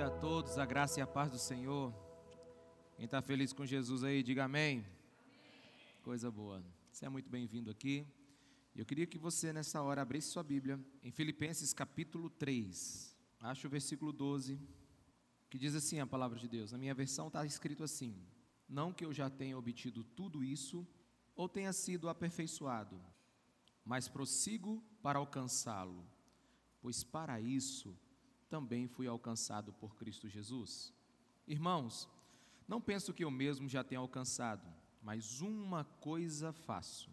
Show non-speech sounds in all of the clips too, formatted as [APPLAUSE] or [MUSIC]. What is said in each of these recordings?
dia a todos, a graça e a paz do Senhor. Quem está feliz com Jesus aí, diga amém. Coisa boa. Você é muito bem-vindo aqui. Eu queria que você nessa hora abrisse sua Bíblia em Filipenses capítulo 3. Acho o versículo 12, que diz assim a palavra de Deus. Na minha versão está escrito assim: Não que eu já tenha obtido tudo isso ou tenha sido aperfeiçoado, mas prossigo para alcançá-lo, pois para isso também fui alcançado por Cristo Jesus. Irmãos, não penso que eu mesmo já tenha alcançado, mas uma coisa faço,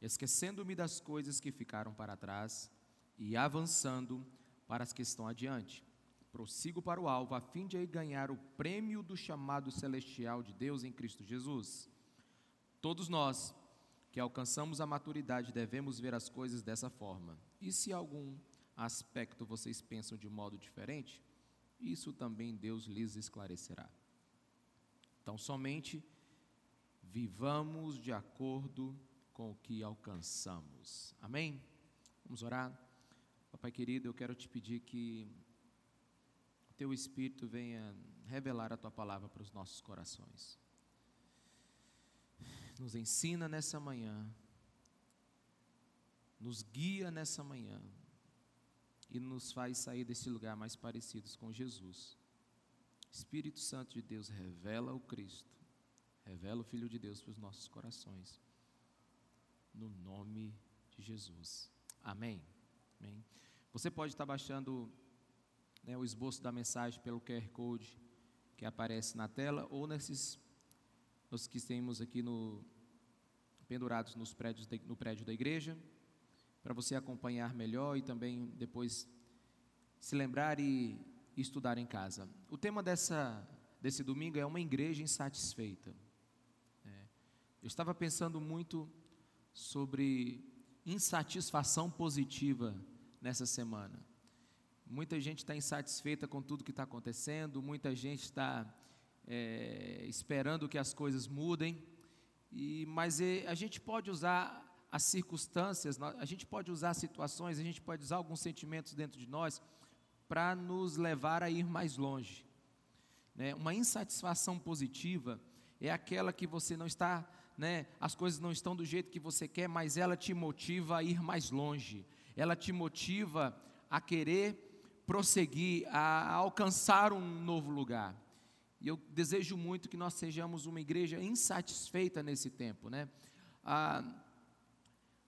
esquecendo-me das coisas que ficaram para trás e avançando para as que estão adiante. Prossigo para o alvo, a fim de ganhar o prêmio do chamado celestial de Deus em Cristo Jesus. Todos nós que alcançamos a maturidade devemos ver as coisas dessa forma. E se algum aspecto vocês pensam de modo diferente, isso também Deus lhes esclarecerá. Então, somente vivamos de acordo com o que alcançamos. Amém? Vamos orar? Papai querido, eu quero te pedir que o teu Espírito venha revelar a tua palavra para os nossos corações. Nos ensina nessa manhã, nos guia nessa manhã, e nos faz sair desse lugar mais parecidos com Jesus. Espírito Santo de Deus revela o Cristo, revela o Filho de Deus para os nossos corações, no nome de Jesus. Amém. Amém. Você pode estar baixando né, o esboço da mensagem pelo QR Code que aparece na tela ou nesses os que temos aqui no pendurados nos prédios de, no prédio da igreja para você acompanhar melhor e também depois se lembrar e estudar em casa. O tema dessa, desse domingo é uma igreja insatisfeita. É, eu estava pensando muito sobre insatisfação positiva nessa semana. Muita gente está insatisfeita com tudo que está acontecendo, muita gente está é, esperando que as coisas mudem, e, mas é, a gente pode usar as circunstâncias, a gente pode usar situações, a gente pode usar alguns sentimentos dentro de nós para nos levar a ir mais longe. Né? Uma insatisfação positiva é aquela que você não está, né, as coisas não estão do jeito que você quer, mas ela te motiva a ir mais longe, ela te motiva a querer prosseguir, a alcançar um novo lugar. E eu desejo muito que nós sejamos uma igreja insatisfeita nesse tempo, né? Ah,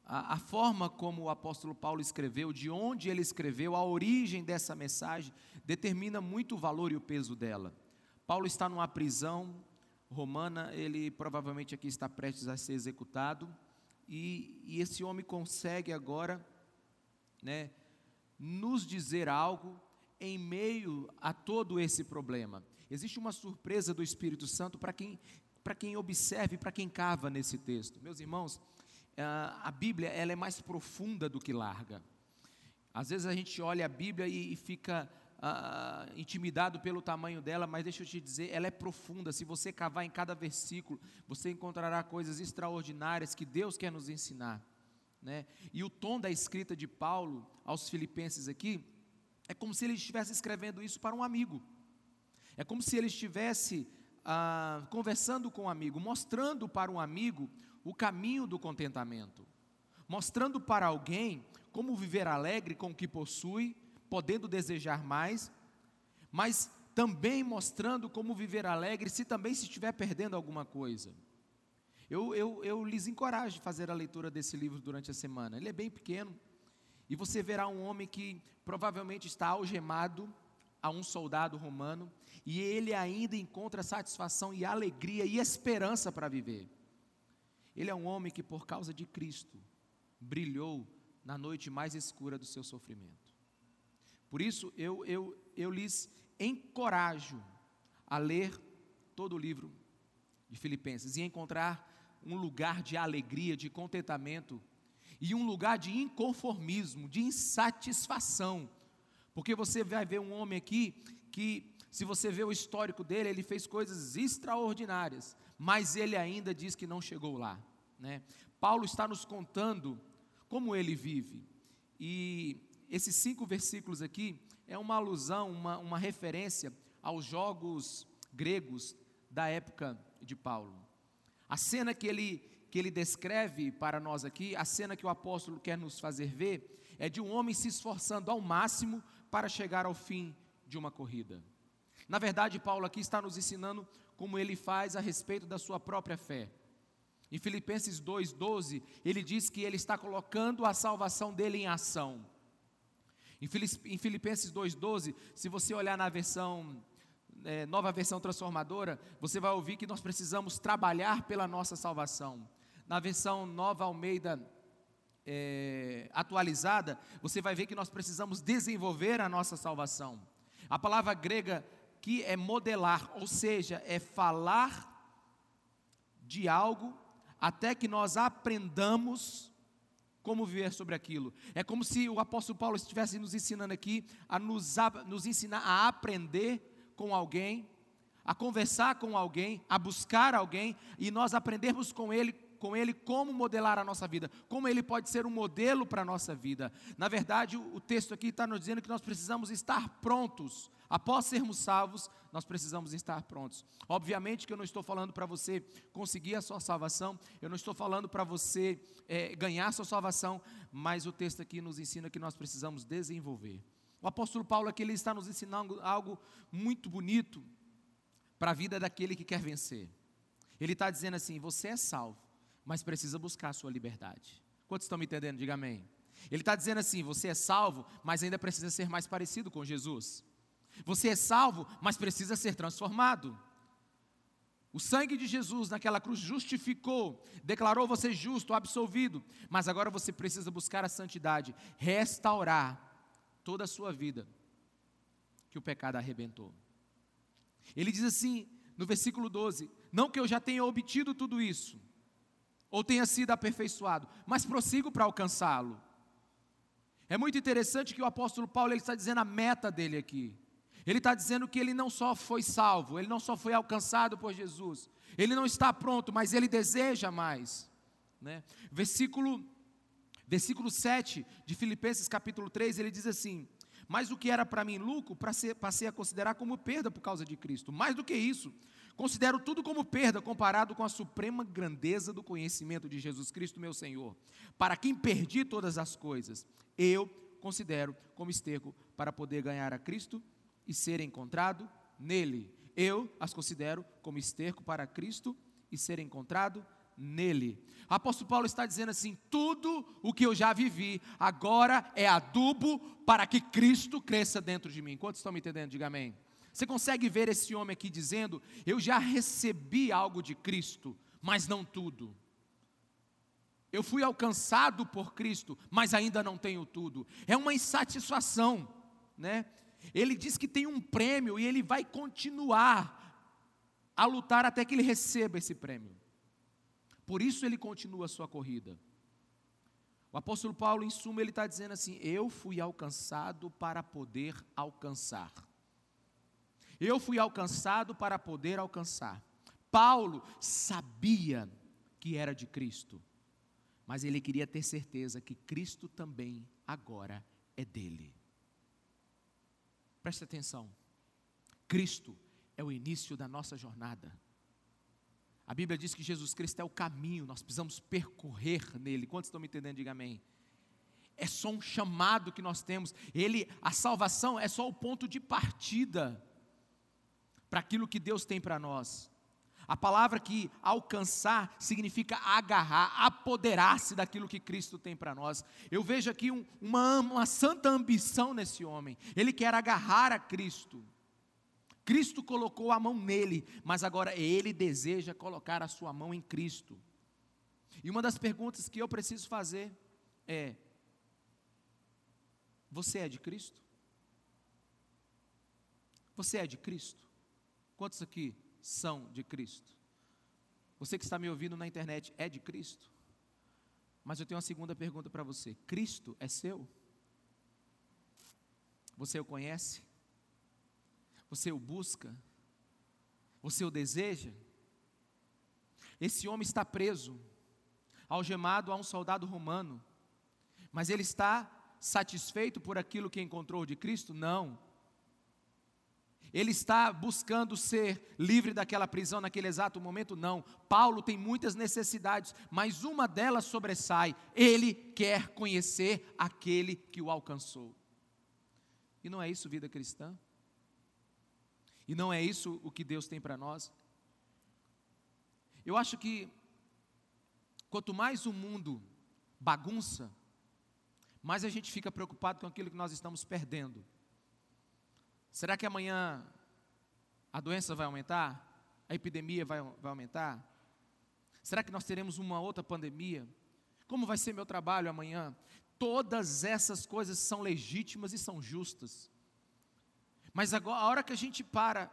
a, a, forma como o apóstolo Paulo escreveu, de onde ele escreveu, a origem dessa mensagem, determina muito o valor e o peso dela. Paulo está numa prisão romana, ele provavelmente aqui está prestes a ser executado, e, e esse homem consegue agora né, nos dizer algo em meio a todo esse problema. Existe uma surpresa do Espírito Santo para quem, quem observe, para quem cava nesse texto. Meus irmãos, a Bíblia ela é mais profunda do que larga. Às vezes a gente olha a Bíblia e, e fica ah, intimidado pelo tamanho dela, mas deixa eu te dizer, ela é profunda. Se você cavar em cada versículo, você encontrará coisas extraordinárias que Deus quer nos ensinar. Né? E o tom da escrita de Paulo aos Filipenses aqui é como se ele estivesse escrevendo isso para um amigo. É como se ele estivesse ah, conversando com um amigo, mostrando para um amigo o caminho do contentamento, mostrando para alguém como viver alegre com o que possui, podendo desejar mais, mas também mostrando como viver alegre se também se estiver perdendo alguma coisa. Eu, eu, eu lhes encorajo a fazer a leitura desse livro durante a semana. Ele é bem pequeno. E você verá um homem que provavelmente está algemado a um soldado romano, e ele ainda encontra satisfação e alegria e esperança para viver. Ele é um homem que, por causa de Cristo, brilhou na noite mais escura do seu sofrimento. Por isso, eu, eu, eu lhes encorajo a ler todo o livro de Filipenses e encontrar um lugar de alegria, de contentamento e um lugar de inconformismo, de insatisfação. Porque você vai ver um homem aqui que, se você vê o histórico dele, ele fez coisas extraordinárias, mas ele ainda diz que não chegou lá. Né? Paulo está nos contando como ele vive. E esses cinco versículos aqui é uma alusão, uma, uma referência aos jogos gregos da época de Paulo. A cena que ele, que ele descreve para nós aqui, a cena que o apóstolo quer nos fazer ver, é de um homem se esforçando ao máximo para chegar ao fim de uma corrida. Na verdade, Paulo aqui está nos ensinando como ele faz a respeito da sua própria fé. Em Filipenses 2,12, ele diz que ele está colocando a salvação dele em ação. Em Filipenses 2,12, se você olhar na versão, é, nova versão transformadora, você vai ouvir que nós precisamos trabalhar pela nossa salvação. Na versão nova Almeida é, atualizada, você vai ver que nós precisamos desenvolver a nossa salvação. A palavra grega que é modelar, ou seja, é falar de algo até que nós aprendamos como viver sobre aquilo. É como se o apóstolo Paulo estivesse nos ensinando aqui a nos, nos ensinar a aprender com alguém, a conversar com alguém, a buscar alguém e nós aprendermos com ele com ele como modelar a nossa vida, como ele pode ser um modelo para a nossa vida. Na verdade, o texto aqui está nos dizendo que nós precisamos estar prontos. Após sermos salvos, nós precisamos estar prontos. Obviamente que eu não estou falando para você conseguir a sua salvação, eu não estou falando para você é, ganhar a sua salvação, mas o texto aqui nos ensina que nós precisamos desenvolver. O apóstolo Paulo aqui ele está nos ensinando algo muito bonito para a vida daquele que quer vencer. Ele está dizendo assim: você é salvo, mas precisa buscar a sua liberdade. Quantos estão me entendendo? Diga amém. Ele está dizendo assim: você é salvo, mas ainda precisa ser mais parecido com Jesus. Você é salvo, mas precisa ser transformado. O sangue de Jesus naquela cruz justificou, declarou você justo, absolvido, mas agora você precisa buscar a santidade, restaurar toda a sua vida que o pecado arrebentou. Ele diz assim, no versículo 12: Não que eu já tenha obtido tudo isso, ou tenha sido aperfeiçoado, mas prossigo para alcançá-lo. É muito interessante que o apóstolo Paulo ele está dizendo a meta dele aqui. Ele está dizendo que ele não só foi salvo, ele não só foi alcançado por Jesus, ele não está pronto, mas ele deseja mais. Né? Versículo, versículo 7 de Filipenses capítulo 3, ele diz assim: Mas o que era para mim lucro, passei a considerar como perda por causa de Cristo. Mais do que isso, Considero tudo como perda comparado com a suprema grandeza do conhecimento de Jesus Cristo, meu Senhor, para quem perdi todas as coisas. Eu considero como esterco para poder ganhar a Cristo e ser encontrado nele. Eu as considero como esterco para Cristo e ser encontrado nele. Apóstolo Paulo está dizendo assim: tudo o que eu já vivi agora é adubo para que Cristo cresça dentro de mim. Quantos estão me entendendo? Diga amém. Você consegue ver esse homem aqui dizendo: Eu já recebi algo de Cristo, mas não tudo. Eu fui alcançado por Cristo, mas ainda não tenho tudo. É uma insatisfação, né? Ele diz que tem um prêmio e ele vai continuar a lutar até que ele receba esse prêmio. Por isso ele continua a sua corrida. O apóstolo Paulo, em suma, ele está dizendo assim: Eu fui alcançado para poder alcançar. Eu fui alcançado para poder alcançar. Paulo sabia que era de Cristo, mas ele queria ter certeza que Cristo também agora é dele. Preste atenção. Cristo é o início da nossa jornada. A Bíblia diz que Jesus Cristo é o caminho, nós precisamos percorrer nele. Quantos estão me entendendo? Diga amém. É só um chamado que nós temos. Ele, a salvação é só o ponto de partida para aquilo que Deus tem para nós. A palavra que alcançar significa agarrar, apoderar-se daquilo que Cristo tem para nós. Eu vejo aqui um, uma, uma santa ambição nesse homem. Ele quer agarrar a Cristo. Cristo colocou a mão nele, mas agora ele deseja colocar a sua mão em Cristo. E uma das perguntas que eu preciso fazer é: Você é de Cristo? Você é de Cristo? Quantos aqui são de Cristo? Você que está me ouvindo na internet é de Cristo? Mas eu tenho uma segunda pergunta para você: Cristo é seu? Você o conhece? Você o busca? Você o deseja? Esse homem está preso, algemado a um soldado romano, mas ele está satisfeito por aquilo que encontrou de Cristo? Não. Ele está buscando ser livre daquela prisão naquele exato momento? Não. Paulo tem muitas necessidades, mas uma delas sobressai. Ele quer conhecer aquele que o alcançou. E não é isso vida cristã? E não é isso o que Deus tem para nós? Eu acho que quanto mais o mundo bagunça, mais a gente fica preocupado com aquilo que nós estamos perdendo. Será que amanhã a doença vai aumentar? A epidemia vai, vai aumentar? Será que nós teremos uma outra pandemia? Como vai ser meu trabalho amanhã? Todas essas coisas são legítimas e são justas. Mas agora, a hora que a gente para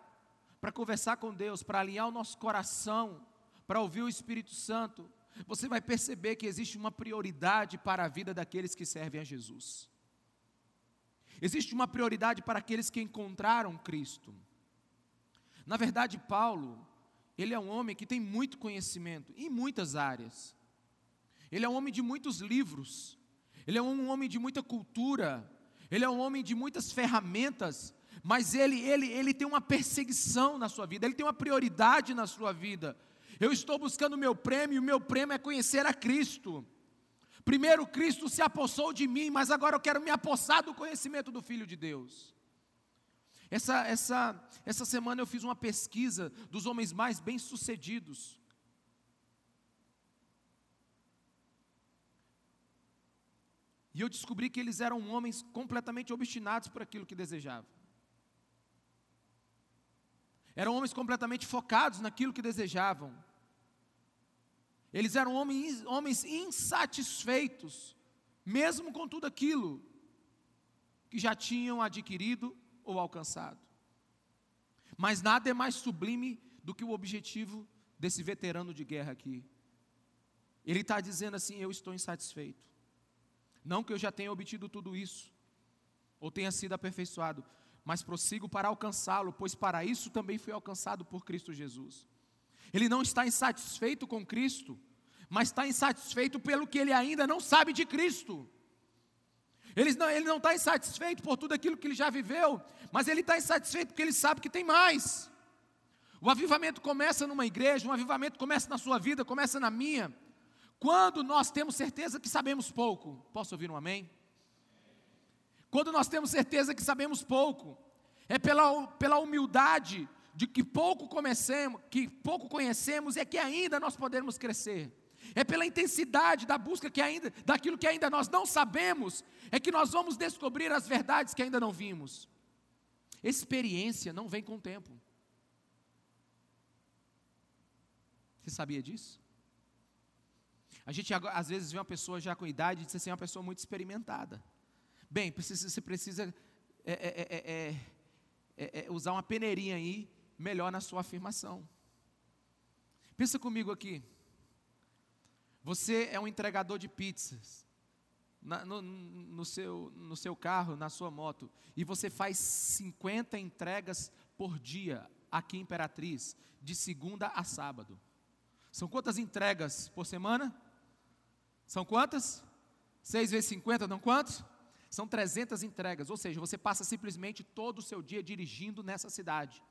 para conversar com Deus, para alinhar o nosso coração, para ouvir o Espírito Santo, você vai perceber que existe uma prioridade para a vida daqueles que servem a Jesus. Existe uma prioridade para aqueles que encontraram Cristo. Na verdade, Paulo, ele é um homem que tem muito conhecimento em muitas áreas. Ele é um homem de muitos livros. Ele é um homem de muita cultura. Ele é um homem de muitas ferramentas. Mas ele, ele, ele tem uma perseguição na sua vida. Ele tem uma prioridade na sua vida. Eu estou buscando o meu prêmio. E o meu prêmio é conhecer a Cristo. Primeiro Cristo se apossou de mim, mas agora eu quero me apossar do conhecimento do Filho de Deus. Essa, essa, essa semana eu fiz uma pesquisa dos homens mais bem-sucedidos. E eu descobri que eles eram homens completamente obstinados por aquilo que desejavam. Eram homens completamente focados naquilo que desejavam. Eles eram homens, homens insatisfeitos, mesmo com tudo aquilo que já tinham adquirido ou alcançado. Mas nada é mais sublime do que o objetivo desse veterano de guerra aqui. Ele está dizendo assim: Eu estou insatisfeito. Não que eu já tenha obtido tudo isso, ou tenha sido aperfeiçoado, mas prossigo para alcançá-lo, pois para isso também fui alcançado por Cristo Jesus. Ele não está insatisfeito com Cristo, mas está insatisfeito pelo que ele ainda não sabe de Cristo. Ele não, ele não está insatisfeito por tudo aquilo que ele já viveu, mas ele está insatisfeito porque ele sabe que tem mais. O avivamento começa numa igreja, um avivamento começa na sua vida, começa na minha, quando nós temos certeza que sabemos pouco. Posso ouvir um amém? Quando nós temos certeza que sabemos pouco, é pela, pela humildade de que pouco conhecemos, que pouco conhecemos, é que ainda nós podemos crescer. É pela intensidade da busca que ainda, daquilo que ainda nós não sabemos, é que nós vamos descobrir as verdades que ainda não vimos. Experiência não vem com o tempo. Você sabia disso? A gente às vezes vê uma pessoa já com idade e diz assim, é uma pessoa muito experimentada. Bem, você precisa é é é, é, é, usar uma peneirinha aí melhor na sua afirmação. Pensa comigo aqui. Você é um entregador de pizzas na, no, no, seu, no seu carro, na sua moto, e você faz 50 entregas por dia aqui em Imperatriz, de segunda a sábado. São quantas entregas por semana? São quantas? 6 vezes 50, não quantos? São 300 entregas, ou seja, você passa simplesmente todo o seu dia dirigindo nessa cidade.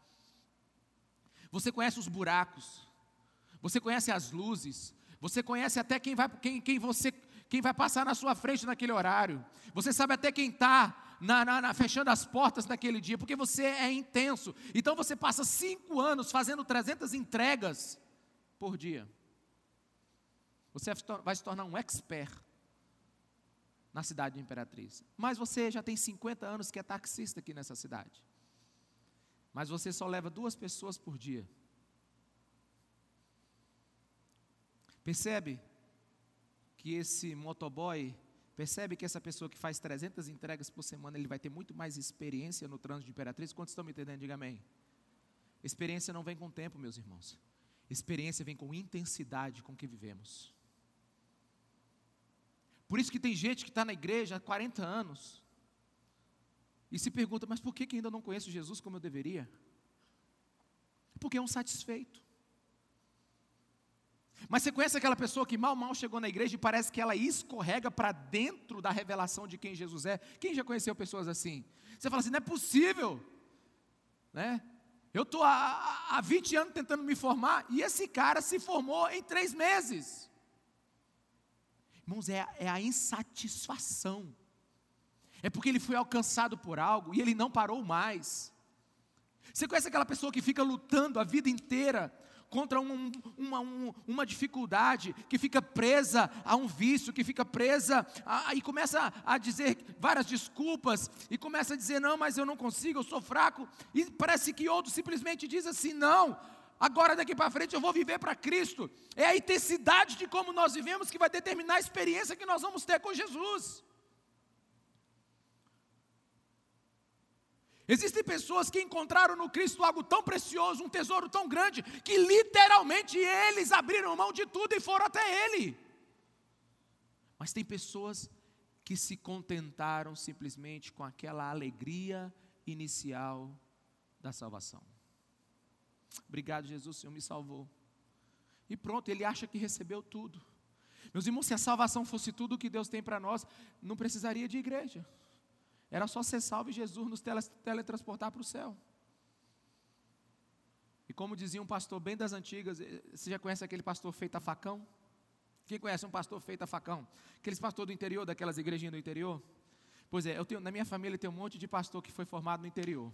Você conhece os buracos, você conhece as luzes, você conhece até quem vai, quem, quem você, quem vai passar na sua frente naquele horário. Você sabe até quem está na, na, na, fechando as portas naquele dia, porque você é intenso. Então você passa cinco anos fazendo 300 entregas por dia. Você vai se tornar um expert na cidade de Imperatriz. Mas você já tem 50 anos que é taxista aqui nessa cidade. Mas você só leva duas pessoas por dia. Percebe que esse motoboy, percebe que essa pessoa que faz 300 entregas por semana, ele vai ter muito mais experiência no trânsito de Imperatriz? Quantos estão me entendendo? Diga amém. Experiência não vem com tempo, meus irmãos. Experiência vem com intensidade com que vivemos. Por isso que tem gente que está na igreja há 40 anos e se pergunta, mas por que, que ainda não conheço Jesus como eu deveria? Porque é um satisfeito. Mas você conhece aquela pessoa que mal, mal chegou na igreja e parece que ela escorrega para dentro da revelação de quem Jesus é? Quem já conheceu pessoas assim? Você fala assim: não é possível. né? Eu estou há, há 20 anos tentando me formar e esse cara se formou em três meses. Irmãos, é, é a insatisfação. É porque ele foi alcançado por algo e ele não parou mais. Você conhece aquela pessoa que fica lutando a vida inteira contra um, uma, um, uma dificuldade, que fica presa a um vício, que fica presa a, e começa a dizer várias desculpas, e começa a dizer: não, mas eu não consigo, eu sou fraco, e parece que outro simplesmente diz assim: não, agora daqui para frente eu vou viver para Cristo. É a intensidade de como nós vivemos que vai determinar a experiência que nós vamos ter com Jesus. Existem pessoas que encontraram no Cristo algo tão precioso, um tesouro tão grande, que literalmente eles abriram mão de tudo e foram até Ele. Mas tem pessoas que se contentaram simplesmente com aquela alegria inicial da salvação. Obrigado, Jesus, o Senhor me salvou. E pronto, ele acha que recebeu tudo. Meus irmãos, se a salvação fosse tudo o que Deus tem para nós, não precisaria de igreja. Era só ser salvo e Jesus nos teletransportar para o céu. E como dizia um pastor bem das antigas, eh, você já conhece aquele pastor feito a facão? Quem conhece um pastor feito a facão? Aqueles pastores do interior, daquelas igrejinhas do interior? Pois é, eu tenho, na minha família tem um monte de pastor que foi formado no interior.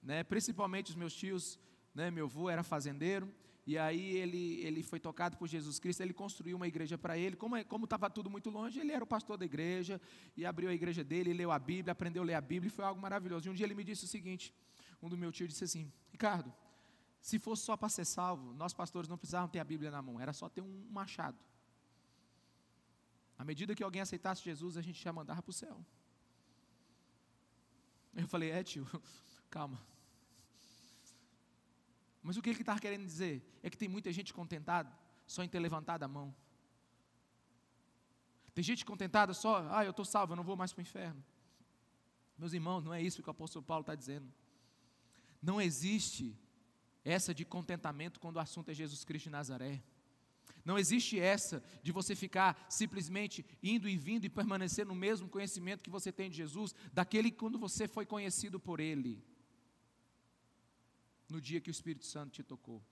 Né? Principalmente os meus tios, né? meu avô era fazendeiro, e aí ele, ele foi tocado por Jesus Cristo, ele construiu uma igreja para ele. Como estava tudo muito longe, ele era o pastor da igreja, e abriu a igreja dele, leu a Bíblia, aprendeu a ler a Bíblia, e foi algo maravilhoso. E um dia ele me disse o seguinte: um do meu tio disse assim, Ricardo, se fosse só para ser salvo, nós pastores não precisávamos ter a Bíblia na mão, era só ter um machado. À medida que alguém aceitasse Jesus, a gente já mandava para o céu. Eu falei, é tio, [LAUGHS] calma. Mas o que ele estava querendo dizer é que tem muita gente contentada só em ter levantado a mão. Tem gente contentada só, ah, eu estou salvo, eu não vou mais para o inferno. Meus irmãos, não é isso que o apóstolo Paulo está dizendo. Não existe essa de contentamento quando o assunto é Jesus Cristo de Nazaré. Não existe essa de você ficar simplesmente indo e vindo e permanecer no mesmo conhecimento que você tem de Jesus, daquele quando você foi conhecido por Ele no dia que o Espírito Santo te tocou.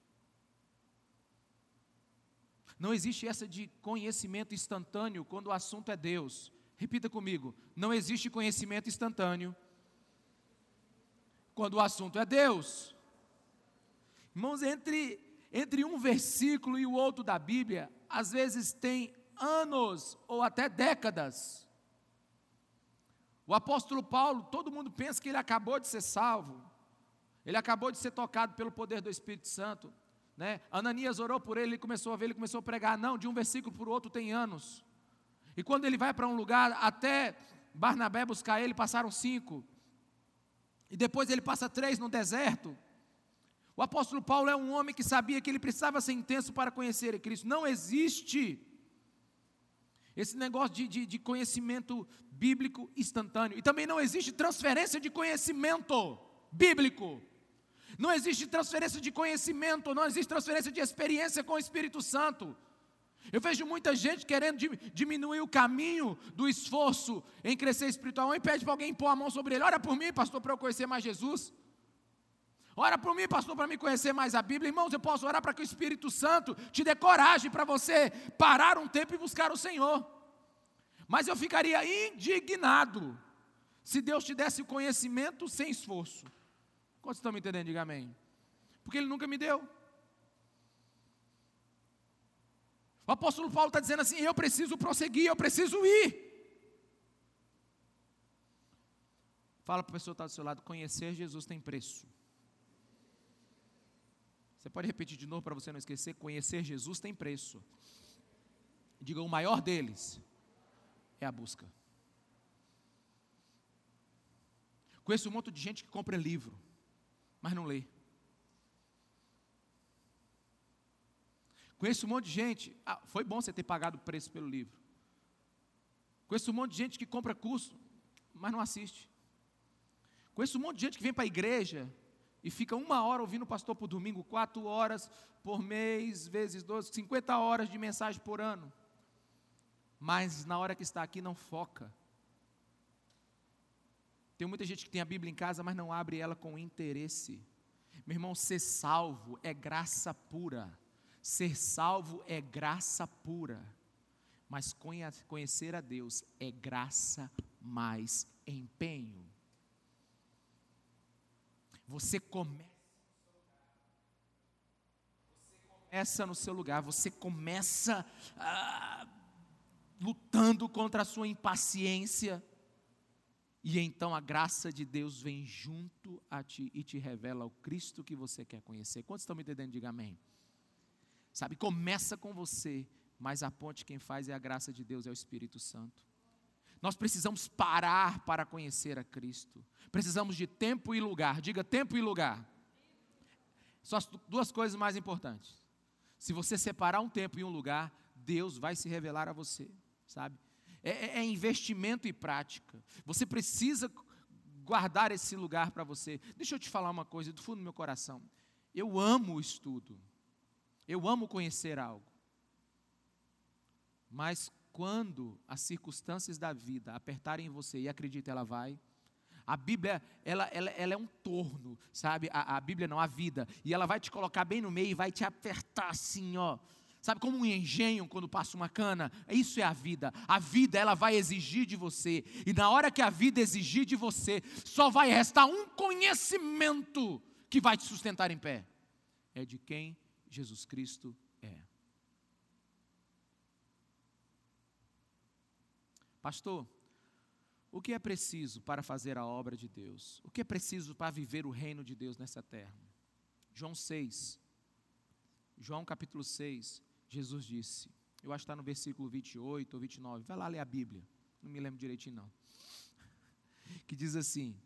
Não existe essa de conhecimento instantâneo quando o assunto é Deus. Repita comigo: não existe conhecimento instantâneo quando o assunto é Deus. Irmãos, entre, entre um versículo e o outro da Bíblia, às vezes tem anos ou até décadas. O apóstolo Paulo, todo mundo pensa que ele acabou de ser salvo. Ele acabou de ser tocado pelo poder do Espírito Santo. Né? Ananias orou por ele, ele começou a ver, ele começou a pregar. Não, de um versículo para o outro tem anos. E quando ele vai para um lugar, até Barnabé buscar ele, passaram cinco. E depois ele passa três no deserto. O apóstolo Paulo é um homem que sabia que ele precisava ser intenso para conhecer Cristo. Não existe esse negócio de, de, de conhecimento bíblico instantâneo. E também não existe transferência de conhecimento bíblico. Não existe transferência de conhecimento, não existe transferência de experiência com o Espírito Santo. Eu vejo muita gente querendo diminuir o caminho do esforço em crescer espiritual e pede para alguém pôr a mão sobre ele. Ora por mim, pastor, para eu conhecer mais Jesus. Ora por mim, pastor, para me conhecer mais a Bíblia. Irmãos, eu posso orar para que o Espírito Santo te dê coragem para você parar um tempo e buscar o Senhor. Mas eu ficaria indignado se Deus te desse conhecimento sem esforço. Quantos estão me entendendo? Diga amém. Porque ele nunca me deu. O apóstolo Paulo está dizendo assim: eu preciso prosseguir, eu preciso ir. Fala para a pessoa que está do seu lado: conhecer Jesus tem preço. Você pode repetir de novo para você não esquecer: conhecer Jesus tem preço. Diga: o maior deles é a busca. Conheço um monte de gente que compra livro mas não lê. Conheço um monte de gente, ah, foi bom você ter pagado o preço pelo livro. Conheço um monte de gente que compra curso, mas não assiste. Conheço um monte de gente que vem para a igreja e fica uma hora ouvindo o pastor por domingo, quatro horas por mês, vezes 12, 50 horas de mensagem por ano. Mas na hora que está aqui não foca. Tem muita gente que tem a Bíblia em casa, mas não abre ela com interesse. Meu irmão, ser salvo é graça pura. Ser salvo é graça pura. Mas conhecer a Deus é graça mais empenho. Você começa começa no seu lugar, você começa ah, lutando contra a sua impaciência, e então a graça de Deus vem junto a ti e te revela o Cristo que você quer conhecer. Quantos estão me entendendo? Diga amém. Sabe, começa com você, mas a ponte quem faz é a graça de Deus, é o Espírito Santo. Nós precisamos parar para conhecer a Cristo. Precisamos de tempo e lugar. Diga tempo e lugar. São as duas coisas mais importantes. Se você separar um tempo e um lugar, Deus vai se revelar a você, sabe? É, é, é investimento e prática. Você precisa guardar esse lugar para você. Deixa eu te falar uma coisa do fundo do meu coração. Eu amo o estudo. Eu amo conhecer algo. Mas quando as circunstâncias da vida apertarem você, e acredita, ela vai. A Bíblia, ela, ela, ela é um torno, sabe? A, a Bíblia não, a vida. E ela vai te colocar bem no meio e vai te apertar assim, ó. Sabe como um engenho quando passa uma cana? Isso é a vida. A vida ela vai exigir de você. E na hora que a vida exigir de você, só vai restar um conhecimento que vai te sustentar em pé. É de quem Jesus Cristo é. Pastor, o que é preciso para fazer a obra de Deus? O que é preciso para viver o reino de Deus nessa terra? João 6. João capítulo 6. Jesus disse, eu acho que está no versículo 28 ou 29, vai lá ler a Bíblia, não me lembro direitinho não, [LAUGHS] que diz assim,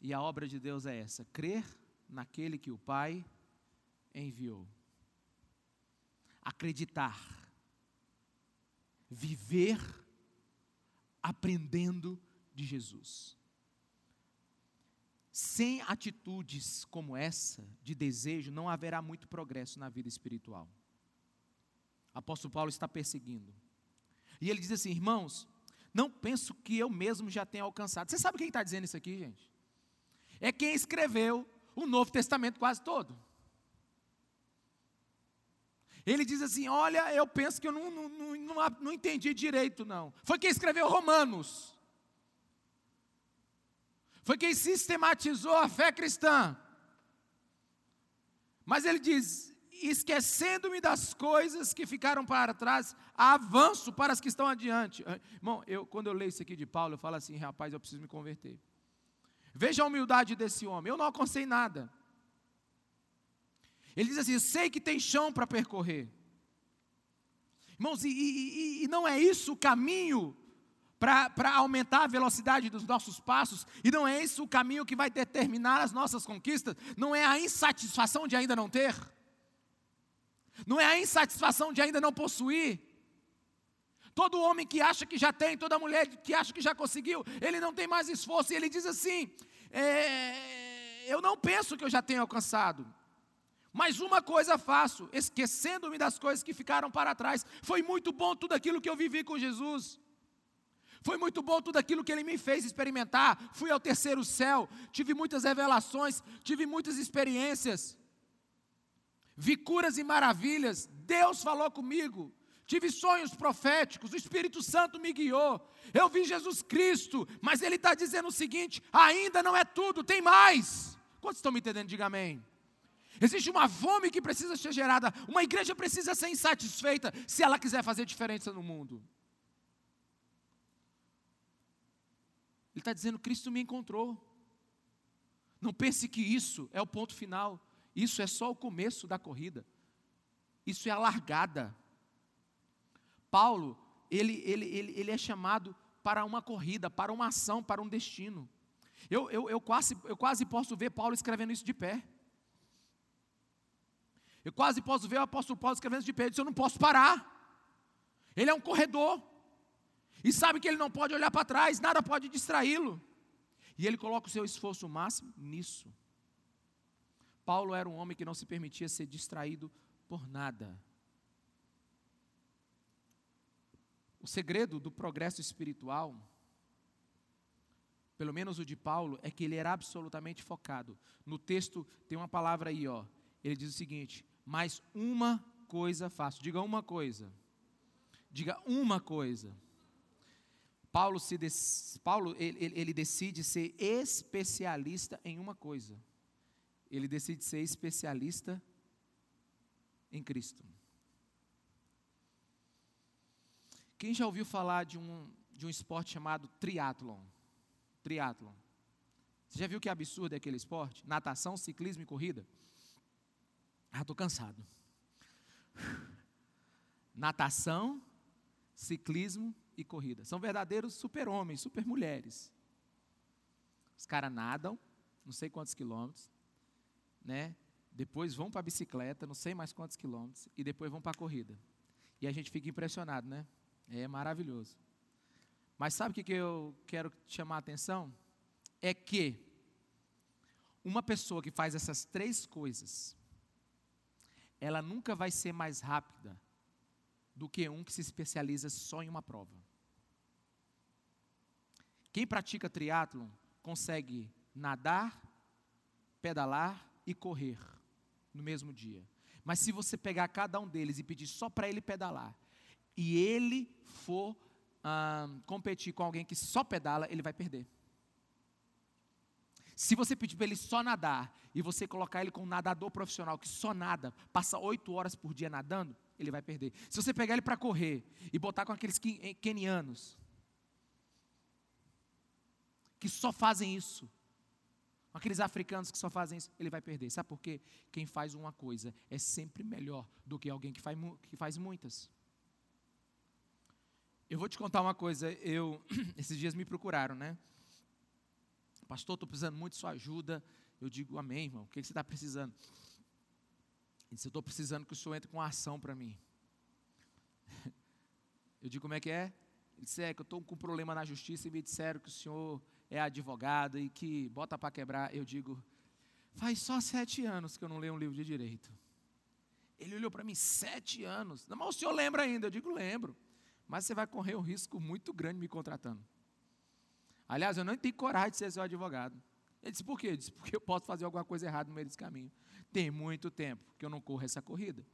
e a obra de Deus é essa, crer naquele que o Pai enviou, acreditar, viver aprendendo de Jesus. Sem atitudes como essa, de desejo, não haverá muito progresso na vida espiritual apóstolo Paulo está perseguindo. E ele diz assim: irmãos, não penso que eu mesmo já tenha alcançado. Você sabe quem está dizendo isso aqui, gente? É quem escreveu o Novo Testamento quase todo. Ele diz assim: Olha, eu penso que eu não, não, não, não entendi direito, não. Foi quem escreveu Romanos. Foi quem sistematizou a fé cristã. Mas ele diz: esquecendo-me das coisas que ficaram para trás, avanço para as que estão adiante. Irmão, eu, quando eu leio isso aqui de Paulo, eu falo assim, rapaz, eu preciso me converter. Veja a humildade desse homem, eu não alcancei nada. Ele diz assim: sei que tem chão para percorrer. Irmãos, e, e, e, não é isso o caminho para aumentar a velocidade dos nossos passos, e não é isso o caminho que vai determinar as nossas conquistas, não é a insatisfação de ainda não ter não é a insatisfação de ainda não possuir. Todo homem que acha que já tem, toda mulher que acha que já conseguiu, ele não tem mais esforço, e ele diz assim: é, Eu não penso que eu já tenho alcançado, mas uma coisa faço, esquecendo-me das coisas que ficaram para trás. Foi muito bom tudo aquilo que eu vivi com Jesus. Foi muito bom tudo aquilo que ele me fez experimentar. Fui ao terceiro céu, tive muitas revelações, tive muitas experiências vi curas e maravilhas, Deus falou comigo, tive sonhos proféticos, o Espírito Santo me guiou, eu vi Jesus Cristo, mas Ele está dizendo o seguinte: ainda não é tudo, tem mais. Quantos estão me entendendo? Diga amém. Existe uma fome que precisa ser gerada, uma igreja precisa ser insatisfeita se ela quiser fazer diferença no mundo. Ele está dizendo: Cristo me encontrou. Não pense que isso é o ponto final. Isso é só o começo da corrida. Isso é a largada. Paulo, ele, ele, ele, ele é chamado para uma corrida, para uma ação, para um destino. Eu, eu, eu, quase, eu quase posso ver Paulo escrevendo isso de pé. Eu quase posso ver o apóstolo Paulo escrevendo isso de pé. Ele disse: Eu não posso parar. Ele é um corredor. E sabe que ele não pode olhar para trás, nada pode distraí-lo. E ele coloca o seu esforço máximo nisso. Paulo era um homem que não se permitia ser distraído por nada. O segredo do progresso espiritual pelo menos o de Paulo, é que ele era absolutamente focado. No texto tem uma palavra aí, ó. Ele diz o seguinte: "Mas uma coisa faço". Diga uma coisa. Diga uma coisa. Paulo, se Paulo ele, ele decide ser especialista em uma coisa. Ele decide ser especialista em Cristo. Quem já ouviu falar de um, de um esporte chamado triatlon? Triatlon. Você já viu que absurdo é aquele esporte? Natação, ciclismo e corrida? Ah, estou cansado. Natação, ciclismo e corrida. São verdadeiros super-homens, super-mulheres. Os caras nadam, não sei quantos quilômetros, né? Depois vão para a bicicleta, não sei mais quantos quilômetros, e depois vão para a corrida. E a gente fica impressionado, né? É maravilhoso. Mas sabe o que, que eu quero chamar a atenção? É que uma pessoa que faz essas três coisas, ela nunca vai ser mais rápida do que um que se especializa só em uma prova. Quem pratica triatlon consegue nadar, pedalar e correr no mesmo dia. Mas se você pegar cada um deles e pedir só para ele pedalar, e ele for ah, competir com alguém que só pedala, ele vai perder. Se você pedir para ele só nadar e você colocar ele com um nadador profissional que só nada, passa oito horas por dia nadando, ele vai perder. Se você pegar ele para correr e botar com aqueles kenianos que só fazem isso, aqueles africanos que só fazem isso, ele vai perder. Sabe por quê? Quem faz uma coisa é sempre melhor do que alguém que faz, muitas. Eu vou te contar uma coisa. Eu [CLEARS THROAT] esses dias me procuraram, né? Pastor, estou precisando muito de sua ajuda. Eu digo, amém, irmão. O que, que você está precisando? Ele disse, eu estou precisando que o senhor entre com ação para mim. [LAUGHS] Eu digo, como é que é? Ele disse, é que eu estou com um problema na justiça e me disseram que o senhor é advogado e que bota para quebrar. Eu digo, faz só sete anos que eu não leio um livro de direito. Ele olhou para mim, sete anos. Não, mas o senhor lembra ainda? Eu digo, lembro. Mas você vai correr um risco muito grande me contratando. Aliás, eu não tenho coragem de ser seu advogado. Ele disse, por quê? Ele disse, porque eu posso fazer alguma coisa errada no meio desse caminho. Tem muito tempo que eu não corro essa corrida.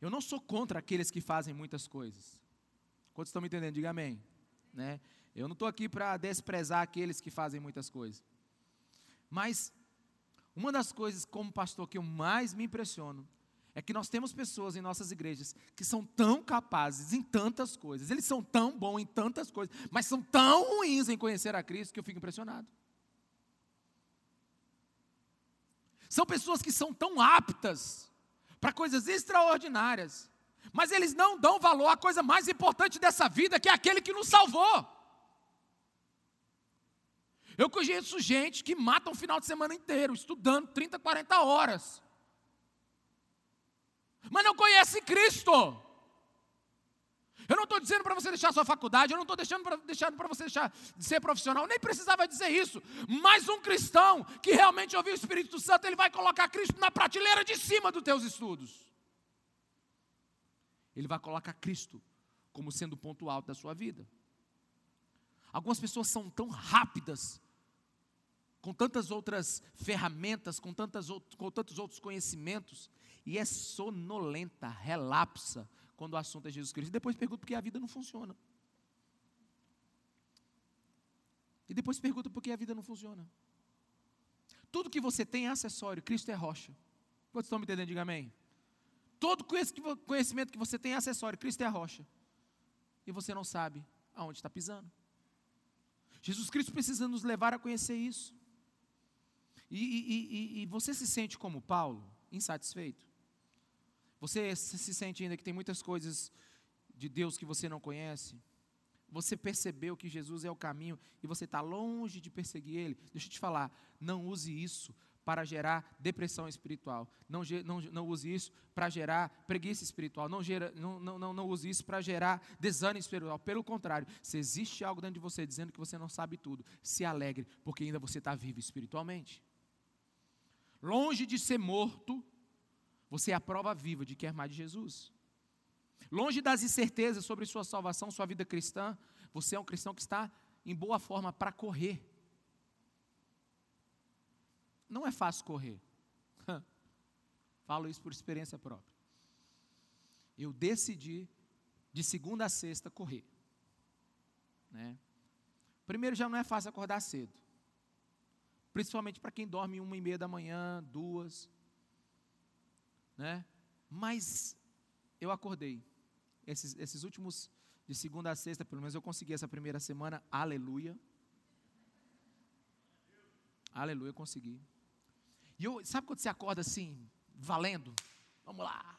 Eu não sou contra aqueles que fazem muitas coisas. Quantos estão me entendendo? Diga amém. Né? Eu não estou aqui para desprezar aqueles que fazem muitas coisas. Mas uma das coisas, como pastor, que eu mais me impressiono é que nós temos pessoas em nossas igrejas que são tão capazes em tantas coisas, eles são tão bons em tantas coisas, mas são tão ruins em conhecer a Cristo que eu fico impressionado. São pessoas que são tão aptas para coisas extraordinárias, mas eles não dão valor à coisa mais importante dessa vida, que é aquele que nos salvou. Eu conheço gente que mata um final de semana inteiro, estudando 30, 40 horas, mas não conhece Cristo. Eu não estou dizendo para você deixar sua faculdade, eu não estou deixando para deixando você deixar de ser profissional, nem precisava dizer isso. Mas um cristão que realmente ouviu o Espírito Santo, ele vai colocar Cristo na prateleira de cima dos teus estudos. Ele vai colocar Cristo como sendo o ponto alto da sua vida. Algumas pessoas são tão rápidas, com tantas outras ferramentas, com, tantas, com tantos outros conhecimentos, e é sonolenta, relapsa quando o assunto é Jesus Cristo. E depois pergunta por que a vida não funciona. E depois pergunta por que a vida não funciona. Tudo que você tem é acessório, Cristo é rocha. Quantos estão me entendendo? Diga amém. Todo conhecimento que você tem é acessório, Cristo é a rocha. E você não sabe aonde está pisando. Jesus Cristo precisa nos levar a conhecer isso. E, e, e, e você se sente como Paulo, insatisfeito? Você se sente ainda que tem muitas coisas de Deus que você não conhece? Você percebeu que Jesus é o caminho e você está longe de perseguir Ele? Deixa eu te falar, não use isso para gerar depressão espiritual. Não, não, não use isso para gerar preguiça espiritual. Não, gera, não, não, não, use isso para gerar desânimo espiritual. Pelo contrário, se existe algo dentro de você dizendo que você não sabe tudo, se alegre, porque ainda você está vivo espiritualmente. Longe de ser morto, você é a prova viva de que é mais de Jesus. Longe das incertezas sobre sua salvação, sua vida cristã, você é um cristão que está em boa forma para correr. Não é fácil correr. [LAUGHS] Falo isso por experiência própria. Eu decidi, de segunda a sexta, correr. Né? Primeiro, já não é fácil acordar cedo. Principalmente para quem dorme uma e meia da manhã, duas. Né? Mas eu acordei. Esses, esses últimos, de segunda a sexta, pelo menos eu consegui essa primeira semana, aleluia. Aleluia, consegui. E eu, sabe quando você acorda assim, valendo? Vamos lá.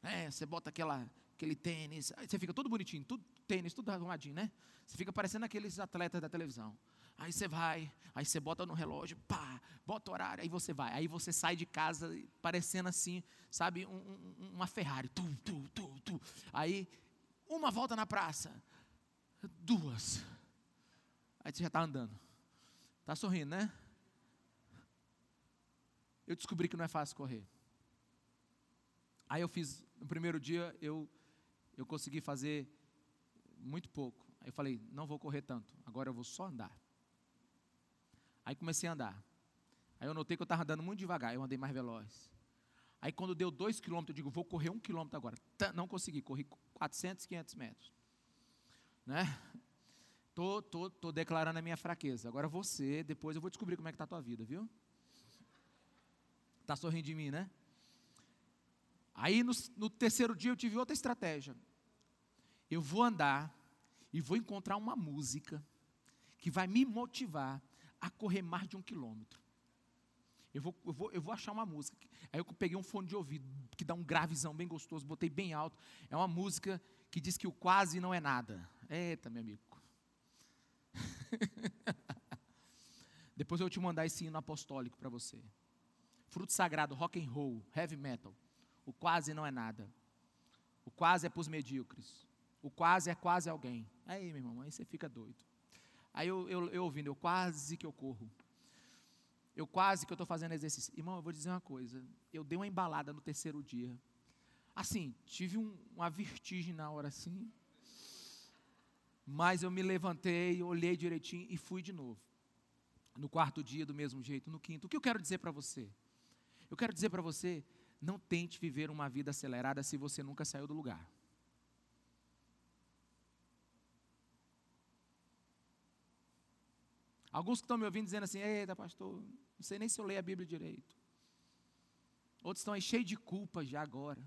Né? Você bota aquela, aquele tênis, aí você fica todo bonitinho, tudo tênis, tudo arrumadinho, né? Você fica parecendo aqueles atletas da televisão. Aí você vai, aí você bota no relógio, pá, bota o horário, aí você vai. Aí você sai de casa parecendo assim, sabe, um, um, uma Ferrari. Tu, tu, tu, tu. Aí, uma volta na praça, duas. Aí você já está andando. Está sorrindo, né? Eu descobri que não é fácil correr. Aí eu fiz, no primeiro dia, eu, eu consegui fazer muito pouco. Aí eu falei, não vou correr tanto, agora eu vou só andar. Aí comecei a andar. Aí eu notei que eu estava andando muito devagar, eu andei mais veloz. Aí quando deu dois quilômetros, eu digo, vou correr um quilômetro agora. Não consegui, corri 400, 500 metros. Né? Tô, tô, tô declarando a minha fraqueza. Agora você, depois eu vou descobrir como é que está a tua vida, viu? Está sorrindo de mim, né? Aí no, no terceiro dia eu tive outra estratégia. Eu vou andar e vou encontrar uma música que vai me motivar a correr mais de um quilômetro. Eu vou, eu, vou, eu vou achar uma música. Aí eu peguei um fone de ouvido que dá um gravizão bem gostoso, botei bem alto. É uma música que diz que o quase não é nada. Eita, meu amigo. [LAUGHS] Depois eu te mandar esse hino apostólico para você. Fruto sagrado, rock and roll, heavy metal. O quase não é nada. O quase é para os medíocres. O quase é quase alguém. Aí, meu irmão, aí você fica doido. Aí eu, eu, eu ouvindo, eu quase que eu corro. Eu quase que eu estou fazendo exercício. Irmão, eu vou dizer uma coisa. Eu dei uma embalada no terceiro dia. Assim, tive um, uma vertigem na hora assim. Mas eu me levantei, olhei direitinho e fui de novo. No quarto dia, do mesmo jeito. No quinto. O que eu quero dizer para você? Eu quero dizer para você: não tente viver uma vida acelerada se você nunca saiu do lugar. Alguns que estão me ouvindo dizendo assim: Eita, pastor, não sei nem se eu leio a Bíblia direito. Outros estão aí cheios de culpa já agora.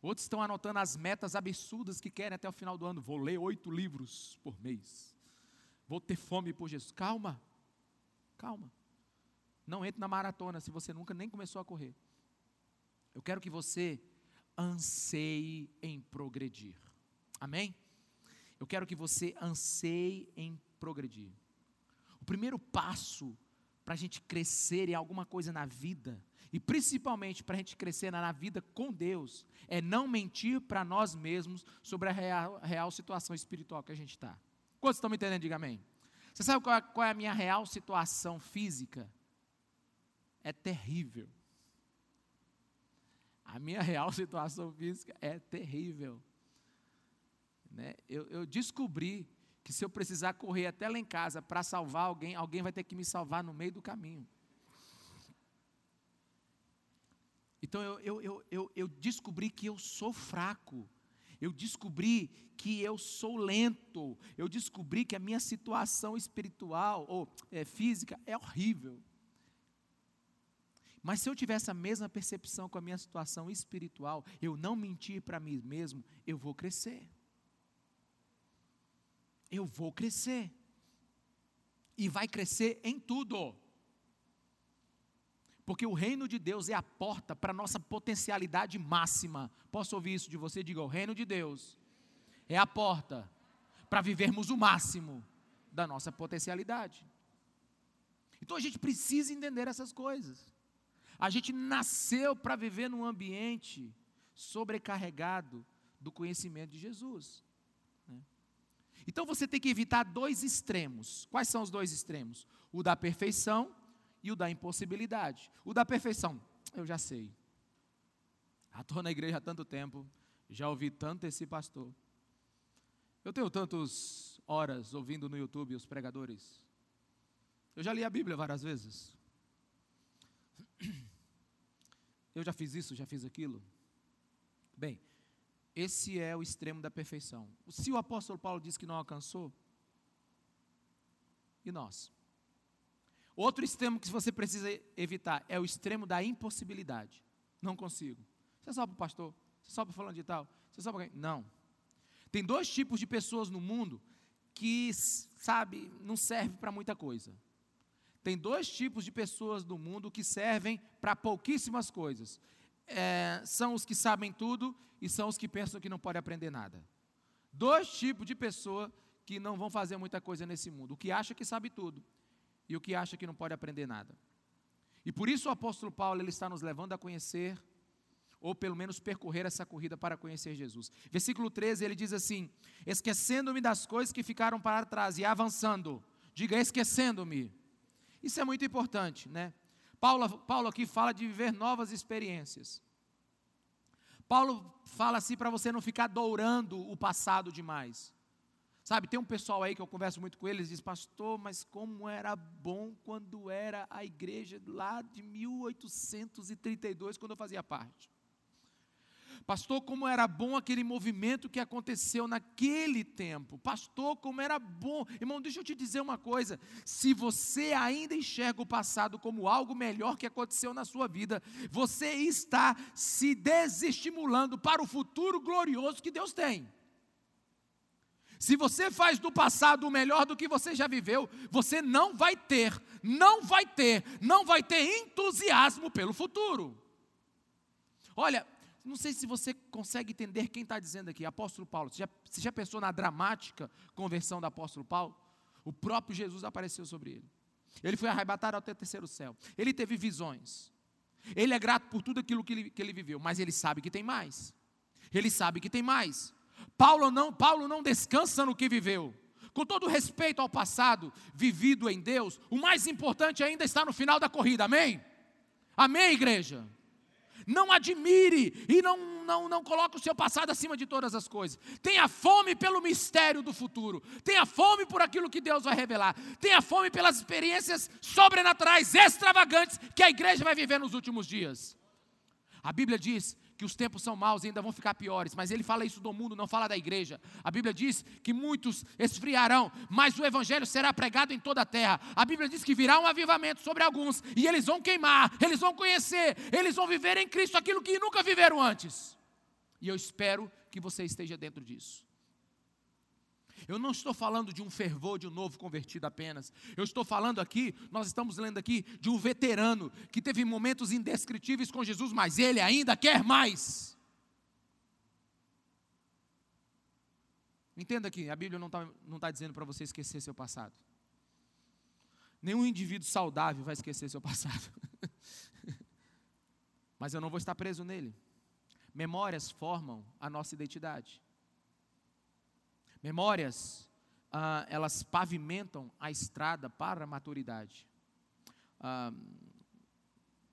Outros estão anotando as metas absurdas que querem até o final do ano. Vou ler oito livros por mês. Vou ter fome por Jesus. Calma, calma. Não entre na maratona se você nunca nem começou a correr. Eu quero que você anseie em progredir. Amém? Eu quero que você anseie em progredir. O primeiro passo para a gente crescer em alguma coisa na vida, e principalmente para a gente crescer na vida com Deus, é não mentir para nós mesmos sobre a real, real, situação espiritual que a gente está. Quantos estão me entendendo? Diga amém. Você sabe qual é, qual é a minha real situação física? É terrível. A minha real [LAUGHS] situação física é terrível. Né? Eu, eu descobri que se eu precisar correr até lá em casa para salvar alguém, alguém vai ter que me salvar no meio do caminho. Então eu, eu, eu, eu, eu descobri que eu sou fraco. Eu descobri que eu sou lento. Eu descobri que a minha situação espiritual ou é, física é horrível. Mas se eu tivesse a mesma percepção com a minha situação espiritual, eu não mentir para mim mesmo, eu vou crescer eu vou crescer. E vai crescer em tudo. Porque o reino de Deus é a porta para a nossa potencialidade máxima. Posso ouvir isso de você? Diga: o reino de Deus é a porta para vivermos o máximo da nossa potencialidade. Então a gente precisa entender essas coisas. A gente nasceu para viver num ambiente sobrecarregado do conhecimento de Jesus. Então você tem que evitar dois extremos. Quais são os dois extremos? O da perfeição e o da impossibilidade. O da perfeição, eu já sei. Já estou na igreja há tanto tempo, Já ouvi tanto esse pastor. Eu tenho tantas horas ouvindo no YouTube os pregadores. Eu já li a Bíblia várias vezes. Eu já fiz isso, já fiz aquilo. Bem, esse é o extremo da perfeição. Se o apóstolo Paulo diz que não alcançou, e nós? Outro extremo que você precisa evitar é o extremo da impossibilidade. Não consigo. Você para o pastor, você para falando de tal, você só para Não. Tem dois tipos de pessoas no mundo que, sabe, não serve para muita coisa. Tem dois tipos de pessoas no mundo que servem para pouquíssimas coisas. É, são os que sabem tudo e são os que pensam que não podem aprender nada. Dois tipos de pessoa que não vão fazer muita coisa nesse mundo: o que acha que sabe tudo e o que acha que não pode aprender nada. E por isso o apóstolo Paulo ele está nos levando a conhecer ou pelo menos percorrer essa corrida para conhecer Jesus. Versículo 13, ele diz assim: Esquecendo-me das coisas que ficaram para trás e avançando. Diga, esquecendo-me. Isso é muito importante, né? Paulo, Paulo aqui fala de viver novas experiências. Paulo fala assim para você não ficar dourando o passado demais. Sabe, tem um pessoal aí que eu converso muito com eles, diz, pastor, mas como era bom quando era a igreja lá de 1832, quando eu fazia parte. Pastor, como era bom aquele movimento que aconteceu naquele tempo. Pastor, como era bom. Irmão, deixa eu te dizer uma coisa. Se você ainda enxerga o passado como algo melhor que aconteceu na sua vida, você está se desestimulando para o futuro glorioso que Deus tem. Se você faz do passado o melhor do que você já viveu, você não vai ter, não vai ter, não vai ter entusiasmo pelo futuro. Olha, não sei se você consegue entender quem está dizendo aqui, apóstolo Paulo. Você já, você já pensou na dramática conversão do apóstolo Paulo? O próprio Jesus apareceu sobre ele. Ele foi arrebatado até o terceiro céu. Ele teve visões. Ele é grato por tudo aquilo que ele, que ele viveu, mas ele sabe que tem mais. Ele sabe que tem mais. Paulo não, Paulo não descansa no que viveu. Com todo respeito ao passado vivido em Deus, o mais importante ainda está no final da corrida. Amém? Amém, igreja? Não admire e não, não, não coloque o seu passado acima de todas as coisas. Tenha fome pelo mistério do futuro. Tenha fome por aquilo que Deus vai revelar. Tenha fome pelas experiências sobrenaturais, extravagantes que a igreja vai viver nos últimos dias. A Bíblia diz que os tempos são maus e ainda vão ficar piores, mas ele fala isso do mundo, não fala da igreja. A Bíblia diz que muitos esfriarão, mas o evangelho será pregado em toda a terra. A Bíblia diz que virá um avivamento sobre alguns e eles vão queimar, eles vão conhecer, eles vão viver em Cristo aquilo que nunca viveram antes. E eu espero que você esteja dentro disso. Eu não estou falando de um fervor de um novo convertido apenas. Eu estou falando aqui, nós estamos lendo aqui, de um veterano que teve momentos indescritíveis com Jesus, mas ele ainda quer mais. Entenda aqui, a Bíblia não está não tá dizendo para você esquecer seu passado. Nenhum indivíduo saudável vai esquecer seu passado. [LAUGHS] Mas eu não vou estar preso nele. Memórias formam a nossa identidade. Memórias, ah, elas pavimentam a estrada para a maturidade. Ah,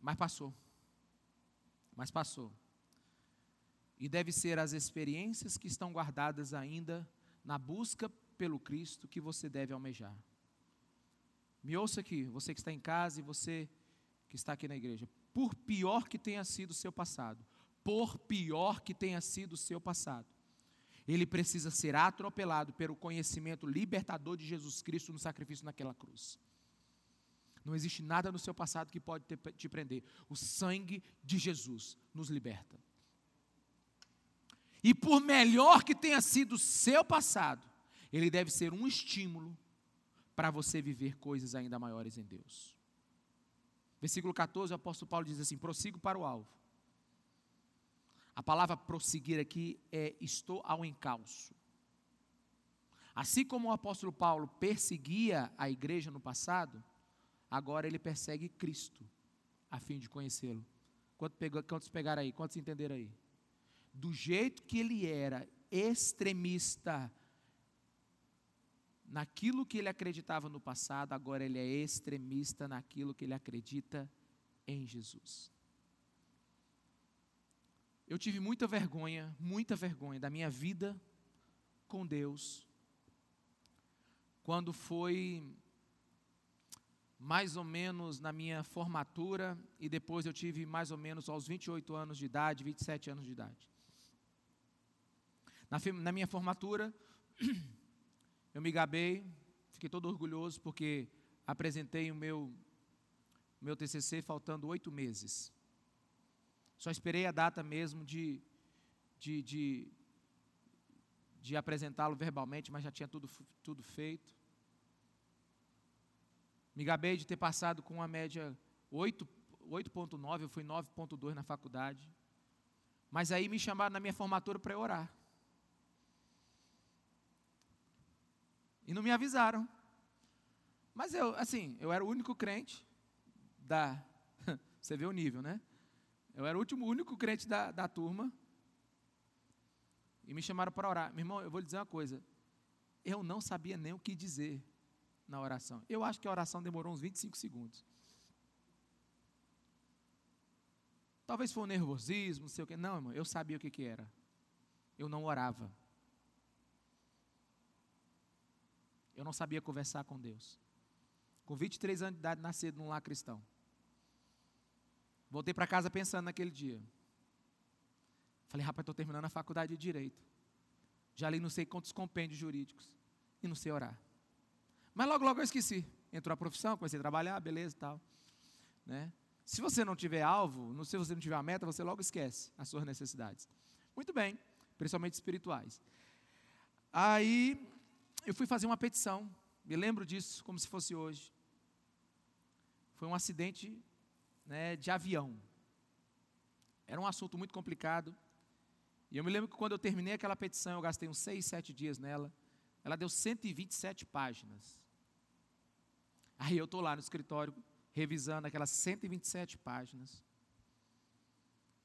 mas passou. Mas passou. E deve ser as experiências que estão guardadas ainda na busca pelo Cristo que você deve almejar. Me ouça aqui, você que está em casa e você que está aqui na igreja. Por pior que tenha sido o seu passado, por pior que tenha sido o seu passado, ele precisa ser atropelado pelo conhecimento libertador de Jesus Cristo no sacrifício naquela cruz. Não existe nada no seu passado que pode te prender. O sangue de Jesus nos liberta. E por melhor que tenha sido o seu passado, ele deve ser um estímulo para você viver coisas ainda maiores em Deus. Versículo 14, o apóstolo Paulo diz assim: prossigo para o alvo a palavra prosseguir aqui é estou ao encalço. Assim como o apóstolo Paulo perseguia a igreja no passado, agora ele persegue Cristo, a fim de conhecê-lo. Quantos pegaram aí? Quantos entenderam aí? Do jeito que ele era extremista naquilo que ele acreditava no passado, agora ele é extremista naquilo que ele acredita em Jesus. Eu tive muita vergonha, muita vergonha da minha vida com Deus, quando foi mais ou menos na minha formatura e depois eu tive mais ou menos aos 28 anos de idade, 27 anos de idade. Na, na minha formatura, [CLEARS THROAT] eu me gabei, fiquei todo orgulhoso porque apresentei o meu, meu TCC faltando oito meses. Só esperei a data mesmo de, de, de, de apresentá-lo verbalmente, mas já tinha tudo, tudo feito. Me gabei de ter passado com uma média 8,9, eu fui 9,2 na faculdade. Mas aí me chamaram na minha formatura para orar. E não me avisaram. Mas eu, assim, eu era o único crente da. [LAUGHS] Você vê o nível, né? Eu era o último, único crente da, da turma. E me chamaram para orar. Meu irmão, eu vou lhe dizer uma coisa. Eu não sabia nem o que dizer na oração. Eu acho que a oração demorou uns 25 segundos. Talvez foi um nervosismo, não sei o que. Não, irmão, eu sabia o que, que era. Eu não orava. Eu não sabia conversar com Deus. Com 23 anos de idade, nascido num lar cristão. Voltei para casa pensando naquele dia. Falei, rapaz, estou terminando a faculdade de Direito. Já li não sei quantos compêndios jurídicos. E não sei orar. Mas logo, logo eu esqueci. Entrou a profissão, comecei a trabalhar, beleza e tal. Né? Se você não tiver alvo, se você não tiver a meta, você logo esquece as suas necessidades. Muito bem, principalmente espirituais. Aí eu fui fazer uma petição. Me lembro disso como se fosse hoje. Foi um acidente né, de avião. Era um assunto muito complicado. E eu me lembro que quando eu terminei aquela petição, eu gastei uns seis, sete dias nela. Ela deu 127 páginas. Aí eu estou lá no escritório, revisando aquelas 127 páginas.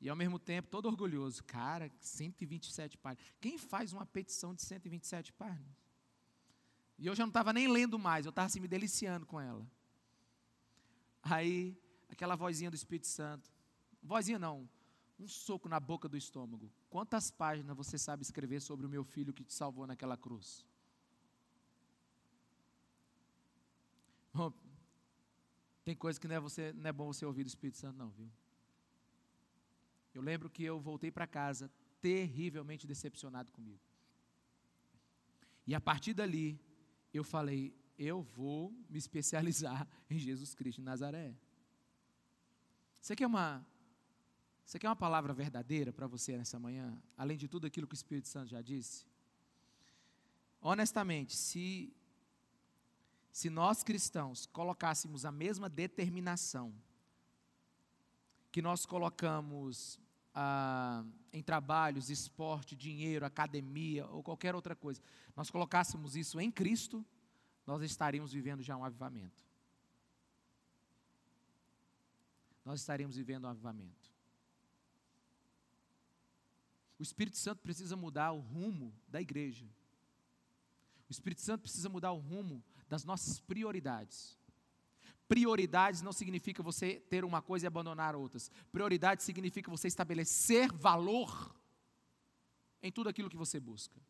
E ao mesmo tempo, todo orgulhoso. Cara, 127 páginas. Quem faz uma petição de 127 páginas? E eu já não estava nem lendo mais, eu estava assim me deliciando com ela. Aí aquela vozinha do Espírito Santo. Vozinha não, um soco na boca do estômago. Quantas páginas você sabe escrever sobre o meu filho que te salvou naquela cruz? Bom, tem coisa que não é, você, não é bom você ouvir do Espírito Santo, não, viu? Eu lembro que eu voltei para casa terrivelmente decepcionado comigo. E a partir dali, eu falei: eu vou me especializar [LAUGHS] em Jesus Cristo de Nazaré. Você quer uma, você quer uma palavra verdadeira para você nessa manhã? Além de tudo aquilo que o Espírito Santo já disse? Honestamente, se, se nós cristãos colocássemos a mesma determinação que nós colocamos ah, em trabalhos, esporte, dinheiro, academia ou qualquer outra coisa, nós colocássemos isso em Cristo, nós estaríamos vivendo já um avivamento. Nós estaremos vivendo um avivamento. O Espírito Santo precisa mudar o rumo da igreja. O Espírito Santo precisa mudar o rumo das nossas prioridades. Prioridades não significa você ter uma coisa e abandonar outras. Prioridade significa você estabelecer valor em tudo aquilo que você busca.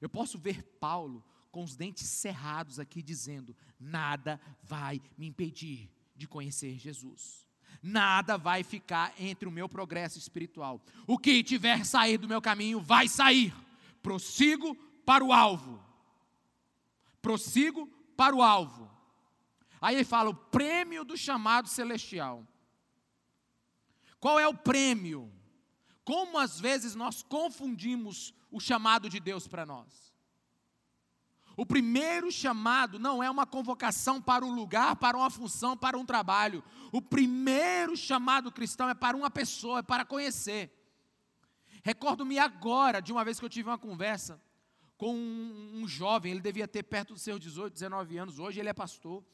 Eu posso ver Paulo com os dentes cerrados aqui dizendo: nada vai me impedir de conhecer Jesus. Nada vai ficar entre o meu progresso espiritual. O que tiver sair do meu caminho vai sair. Prossigo para o alvo. Prossigo para o alvo. Aí ele fala o prêmio do chamado celestial. Qual é o prêmio? Como às vezes nós confundimos o chamado de Deus para nós. O primeiro chamado não é uma convocação para um lugar, para uma função, para um trabalho. O primeiro chamado cristão é para uma pessoa, é para conhecer. Recordo-me agora de uma vez que eu tive uma conversa com um, um jovem, ele devia ter perto dos seus 18, 19 anos, hoje ele é pastor.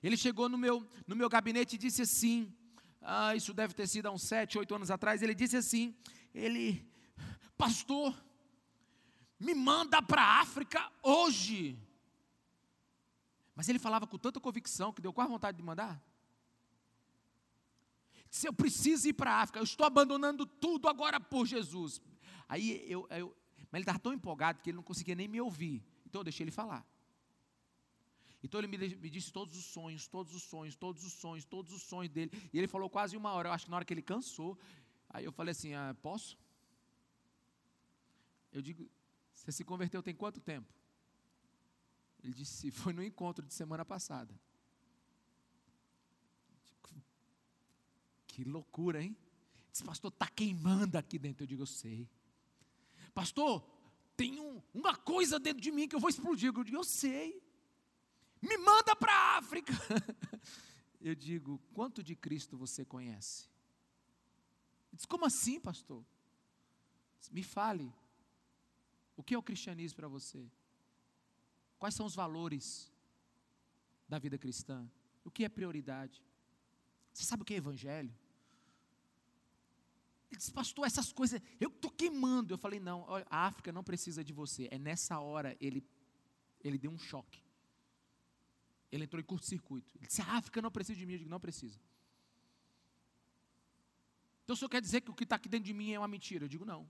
Ele chegou no meu, no meu gabinete e disse assim: ah, isso deve ter sido há uns 7, 8 anos atrás. Ele disse assim: ele, pastor, me manda para a África hoje. Mas ele falava com tanta convicção que deu quase vontade de mandar. Se eu preciso ir para a África, eu estou abandonando tudo agora por Jesus. Aí eu, eu mas ele estava tão empolgado que ele não conseguia nem me ouvir. Então eu deixei ele falar. Então ele me, me, disse todos os sonhos, todos os sonhos, todos os sonhos, todos os sonhos dele. E ele falou quase uma hora. Eu acho que na hora que ele cansou, aí eu falei assim: ah, posso? Eu digo: você se converteu tem quanto tempo? Ele disse: foi no encontro de semana passada. Que loucura, hein? Disse, pastor, está queimando aqui dentro. Eu digo: eu sei. Pastor, tem um, uma coisa dentro de mim que eu vou explodir. Eu digo, eu sei. Me manda para a África. [LAUGHS] Eu digo, quanto de Cristo você conhece? Ele diz, como assim, pastor? Me fale. O que é o cristianismo para você? Quais são os valores da vida cristã? O que é prioridade? Você sabe o que é evangelho? Ele disse, pastor, essas coisas, eu estou queimando. Eu falei, não, a África não precisa de você. É nessa hora ele, ele deu um choque. Ele entrou em curto-circuito. Ele disse, a África não precisa de mim. Eu digo, não precisa. Então o senhor quer dizer que o que está aqui dentro de mim é uma mentira? Eu digo, não.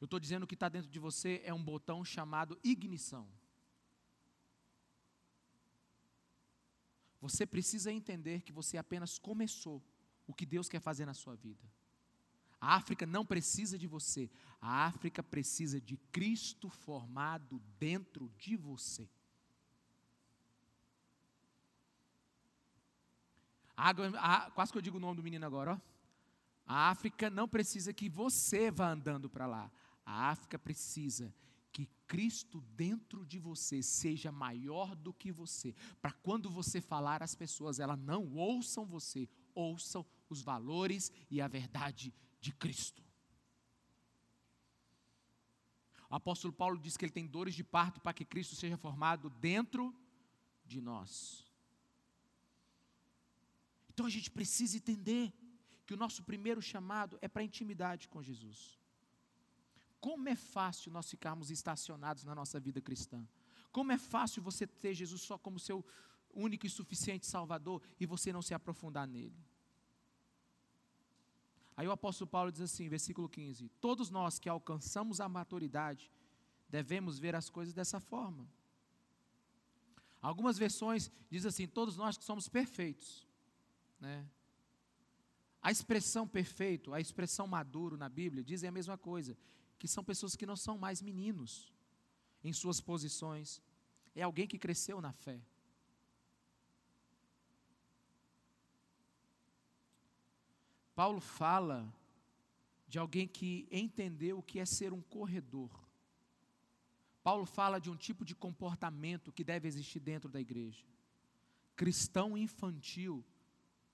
Eu estou dizendo que está dentro de você é um botão chamado ignição. Você precisa entender que você apenas começou o que Deus quer fazer na sua vida. A África não precisa de você, a África precisa de Cristo formado dentro de você. A a, quase que eu digo o nome do menino agora, ó. A África não precisa que você vá andando para lá. A África precisa que Cristo dentro de você seja maior do que você, para quando você falar as pessoas, elas não ouçam você, ouçam os valores e a verdade de Cristo. O apóstolo Paulo diz que ele tem dores de parto para que Cristo seja formado dentro de nós. Então a gente precisa entender que o nosso primeiro chamado é para intimidade com Jesus. Como é fácil nós ficarmos estacionados na nossa vida cristã. Como é fácil você ter Jesus só como seu único e suficiente Salvador e você não se aprofundar nele. Aí o apóstolo Paulo diz assim, versículo 15: Todos nós que alcançamos a maturidade devemos ver as coisas dessa forma. Algumas versões diz assim: todos nós que somos perfeitos, né? A expressão perfeito, a expressão maduro na Bíblia dizem a mesma coisa, que são pessoas que não são mais meninos em suas posições. É alguém que cresceu na fé. Paulo fala de alguém que entendeu o que é ser um corredor. Paulo fala de um tipo de comportamento que deve existir dentro da igreja. Cristão infantil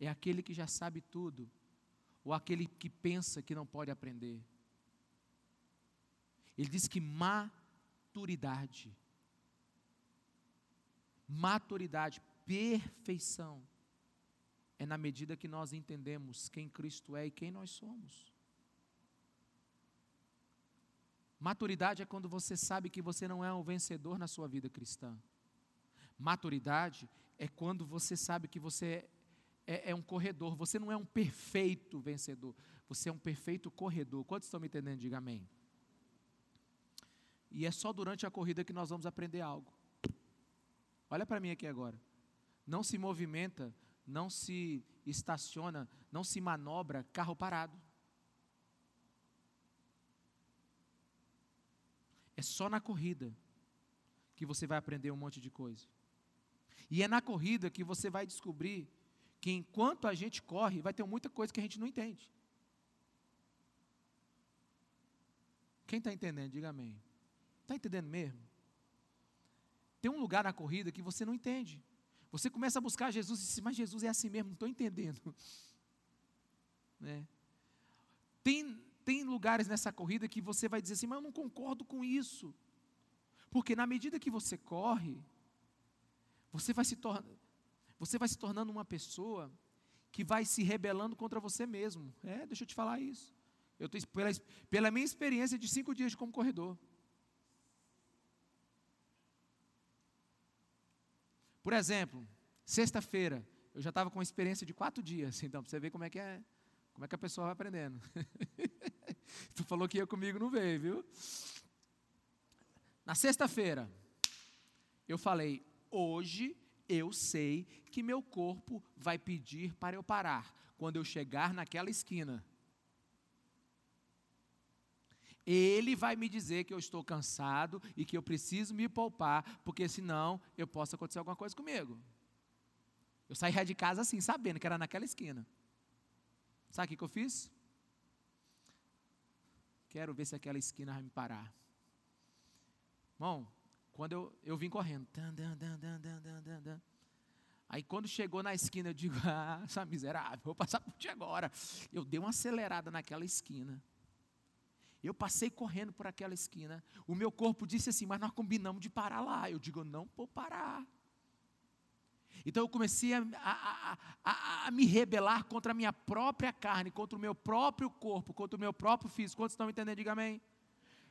é aquele que já sabe tudo, ou aquele que pensa que não pode aprender. Ele diz que maturidade, maturidade, perfeição, é na medida que nós entendemos quem Cristo é e quem nós somos. Maturidade é quando você sabe que você não é um vencedor na sua vida cristã. Maturidade é quando você sabe que você é, é, um corredor. Você não é um perfeito vencedor. Você é um perfeito corredor. Quantos estão me entendendo? Diga amém. E é só durante a corrida que nós vamos aprender algo. Olha para mim aqui agora. Não se movimenta não se estaciona, não se manobra carro parado. É só na corrida que você vai aprender um monte de coisa. E é na corrida que você vai descobrir que enquanto a gente corre, vai ter muita coisa que a gente não entende. Quem está entendendo, diga amém. Está entendendo mesmo? Tem um lugar na corrida que você não entende. Você começa a buscar Jesus e diz, mas Jesus é assim mesmo, não estou entendendo. [LAUGHS] Né? Tem, tem lugares nessa corrida que você vai dizer assim, mas eu não concordo com isso. Porque na medida que você corre, você vai se, tor você vai se tornando uma pessoa que vai se rebelando contra você mesmo. É, deixa eu te falar isso. Eu tô, pela, pela minha experiência de cinco dias como corredor. Por exemplo, sexta-feira, eu já estava com uma experiência de quatro dias, [LAUGHS] então para você ver como é que é, como é que a pessoa vai aprendendo. [LAUGHS] tu falou que ia comigo, não veio, viu? Na sexta-feira, eu falei, hoje eu sei que meu corpo vai pedir para eu parar quando eu chegar naquela esquina. Ele vai me dizer que eu estou cansado e que eu preciso me poupar, porque senão eu posso acontecer alguma coisa comigo. Eu saí de casa assim, sabendo que era naquela esquina. Sabe o que, eu fiz? Quero ver se aquela esquina vai me parar. Bom, quando eu, eu vim correndo. Aí quando chegou na esquina, eu digo, [LAUGHS] ah, essa miserável, vou passar por ti agora. Eu dei uma acelerada naquela esquina. Eu passei correndo por aquela esquina. O meu corpo disse assim, mas nós combinamos de parar lá. Eu digo, não vou parar. Então eu comecei a, a, a, a, me rebelar contra a minha própria carne, contra o meu próprio corpo, contra o meu próprio físico. Quantos estão entendendo? Diga amém.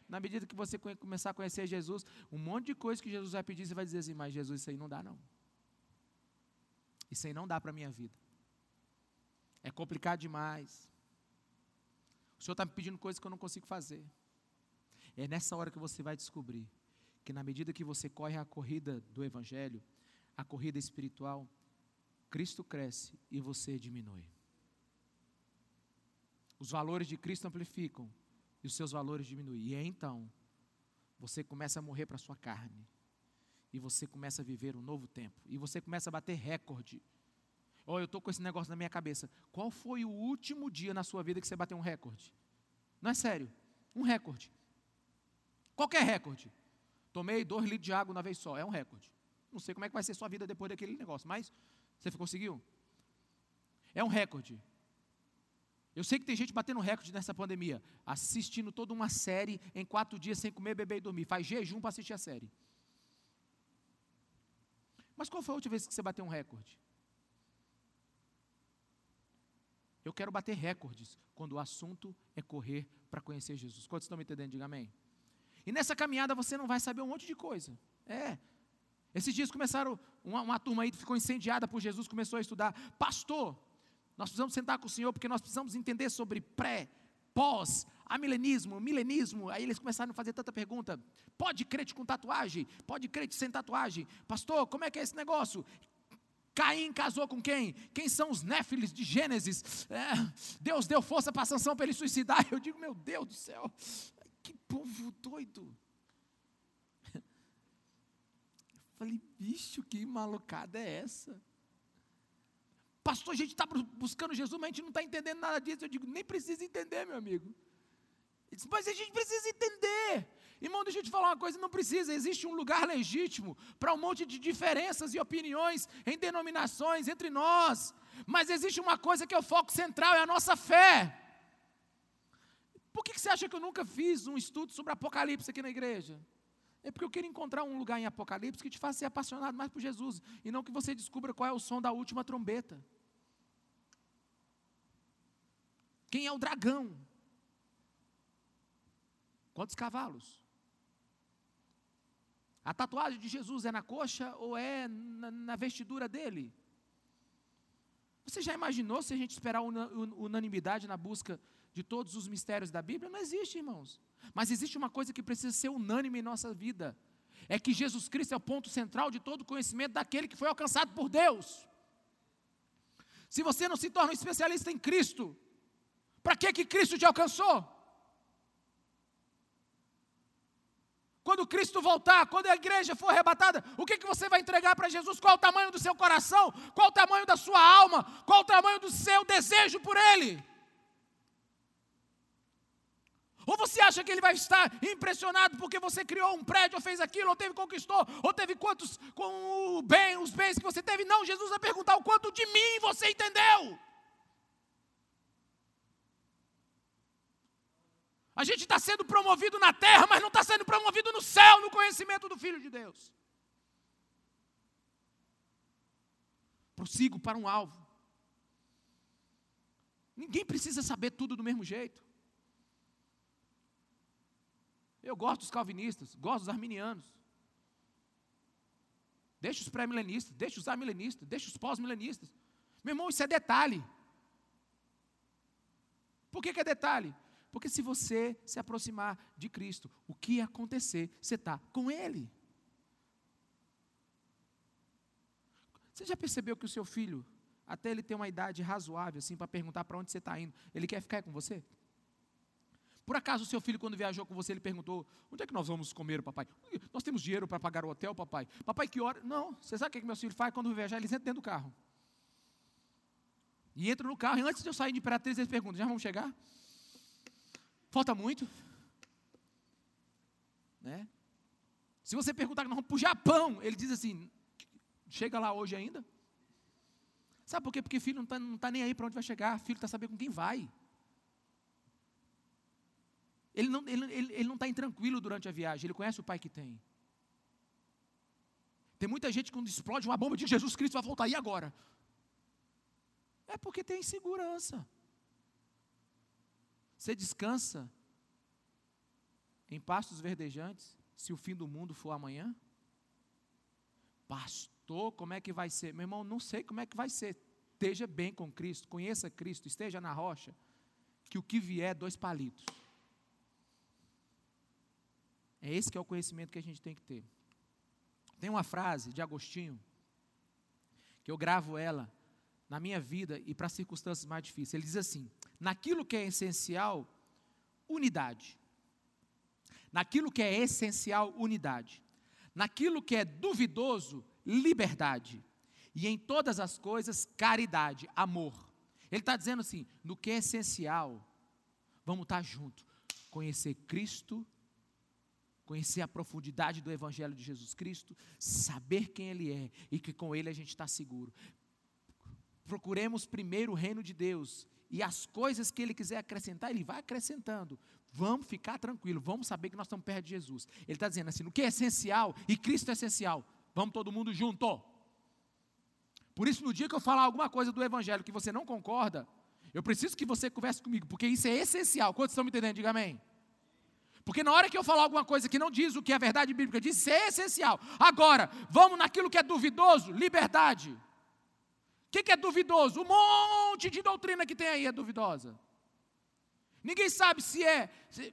Na medida que você começar a conhecer Jesus, um monte de coisa que Jesus vai pedir, você vai dizer assim, mas Jesus, isso aí não dá não. Isso aí não dá para a minha vida. É complicado demais. O Senhor está me pedindo coisas que eu não consigo fazer. É nessa hora que você vai descobrir que na medida que você corre a corrida do Evangelho, a corrida espiritual, Cristo cresce e você diminui. Os valores de Cristo amplificam e os seus valores diminuem. E é então você começa a morrer para a sua carne. E você começa a viver um novo tempo. E você começa a bater recorde. Oh, eu estou com esse negócio na minha cabeça. Qual foi o último dia na sua vida que você bateu um recorde? Não é sério. Um recorde. Qualquer recorde. Tomei dois litros de água uma vez só. É um recorde. Não sei como é que vai ser sua vida depois daquele negócio, mas você conseguiu? É um recorde. Eu sei que tem gente batendo recorde nessa pandemia, assistindo toda uma série em quatro dias sem comer, beber e dormir. Faz jejum para assistir a série. Mas qual foi a última vez que você bateu um recorde? Eu quero bater recordes quando o assunto é correr para conhecer Jesus. Quantos estão me entendendo? Diga amém. E nessa caminhada você não vai saber um monte de coisa. É. Esses dias começaram, uma, uma turma aí ficou incendiada por Jesus, começou a estudar. Pastor, nós precisamos sentar com o Senhor porque nós precisamos entender sobre pré, pós, amilenismo, milenismo. Aí eles começaram a fazer tanta pergunta. Pode crente com tatuagem? Pode crente sem tatuagem? Pastor, como é que é esse negócio? Caim casou com quem? Quem são os néfiles de Gênesis? É, Deus deu força para a sanção para ele suicidar. [LAUGHS] Eu digo, meu Deus do céu, que povo doido. Eu falei, bicho, que malucada é essa? Pastor, a gente está buscando Jesus, mas a gente não está entendendo nada disso. Eu digo, nem precisa entender, meu amigo. Ele disse, mas a gente precisa entender. Irmão, deixa eu te falar uma coisa: não precisa, existe um lugar legítimo para um monte de diferenças e opiniões em denominações entre nós, mas existe uma coisa que é o foco central: é a nossa fé. Por que você acha que eu nunca fiz um estudo sobre Apocalipse aqui na igreja? É porque eu quero encontrar um lugar em Apocalipse que te faça ser apaixonado mais por Jesus, e não que você descubra qual é o som da última trombeta. Quem é o dragão? Quantos cavalos? A tatuagem de Jesus é na coxa ou é na, na vestidura dele? Você já imaginou se a gente esperar unanimidade na busca de todos os mistérios da Bíblia? Não existe, irmãos. Mas existe uma coisa que precisa ser unânime em nossa vida: é que Jesus Cristo é o ponto central de todo o conhecimento daquele que foi alcançado por Deus. Se você não se torna um especialista em Cristo, para que que Cristo te alcançou? Quando Cristo voltar, quando a igreja for arrebatada, o que, que você vai entregar para Jesus? Qual o tamanho do seu coração? Qual o tamanho da sua alma? Qual o tamanho do seu desejo por Ele? Ou você acha que ele vai estar impressionado porque você criou um prédio, ou fez aquilo, ou teve conquistou, ou teve quantos com o bem, os bens que você teve? Não, Jesus vai perguntar o quanto de mim você entendeu. A gente está sendo promovido na terra, mas não está sendo promovido no céu, no conhecimento do Filho de Deus. Prossigo para um alvo. Ninguém precisa saber tudo do mesmo jeito. Eu gosto dos calvinistas, gosto dos arminianos. Deixa os pré-milenistas, deixa os amilenistas, deixa os pós-milenistas. Meu irmão, isso é detalhe. Por que, que é detalhe? Porque se você se aproximar de Cristo, o que acontecer? Você está com Ele. Você já percebeu que o seu filho, até ele ter uma idade razoável, assim, para perguntar para onde você está indo, ele quer ficar com você? Por acaso o seu filho, quando viajou com você, ele perguntou: onde é que nós vamos comer, papai? Nós temos dinheiro para pagar o hotel, papai? Papai, que hora? Não, você sabe o que, é que meu filho faz quando viajar? Eles entram dentro do carro. E entram no carro, e antes de eu sair de Imperatriz, eles perguntam: já vamos chegar? Falta muito? Né? Se você perguntar que nós vamos para o Japão, ele diz assim: chega lá hoje ainda? Sabe por quê? Porque filho não está não tá nem aí para onde vai chegar, filho está sabendo com quem vai. Ele não está ele, ele, ele não tá intranquilo durante a viagem, ele conhece o pai que tem. Tem muita gente que quando explode uma bomba de Jesus Cristo vai voltar, e agora? É porque tem insegurança. Você descansa em pastos verdejantes se o fim do mundo for amanhã? Pastor, como é que vai ser? Meu irmão, não sei como é que vai ser. Esteja bem com Cristo, conheça Cristo, esteja na rocha, que o que vier é dois palitos. É esse que é o conhecimento que a gente tem que ter. Tem uma frase de Agostinho, que eu gravo ela na minha vida e para circunstâncias mais difíceis. Ele diz assim: naquilo que é essencial, unidade. Naquilo que é essencial, unidade. Naquilo que é duvidoso, liberdade. E em todas as coisas, caridade, amor. Ele está dizendo assim: no que é essencial, vamos estar tá junto. Conhecer Cristo, conhecer a profundidade do Evangelho de Jesus Cristo, saber quem Ele é e que com Ele a gente está seguro. Procuremos primeiro o reino de Deus e as coisas que Ele quiser acrescentar, Ele vai acrescentando. Vamos ficar tranquilo, vamos saber que nós estamos perto de Jesus. Ele está dizendo assim: no que é essencial, e Cristo é essencial, vamos todo mundo junto. Por isso, no dia que eu falar alguma coisa do Evangelho que você não concorda, eu preciso que você converse comigo, porque isso é essencial. Quantos estão me entendendo? Diga amém. Porque na hora que eu falar alguma coisa que não diz o que a verdade bíblica diz, isso é essencial. Agora, vamos naquilo que é duvidoso, liberdade. Que, que é duvidoso? Um monte de doutrina que tem aí é duvidosa. Ninguém sabe se é. Se...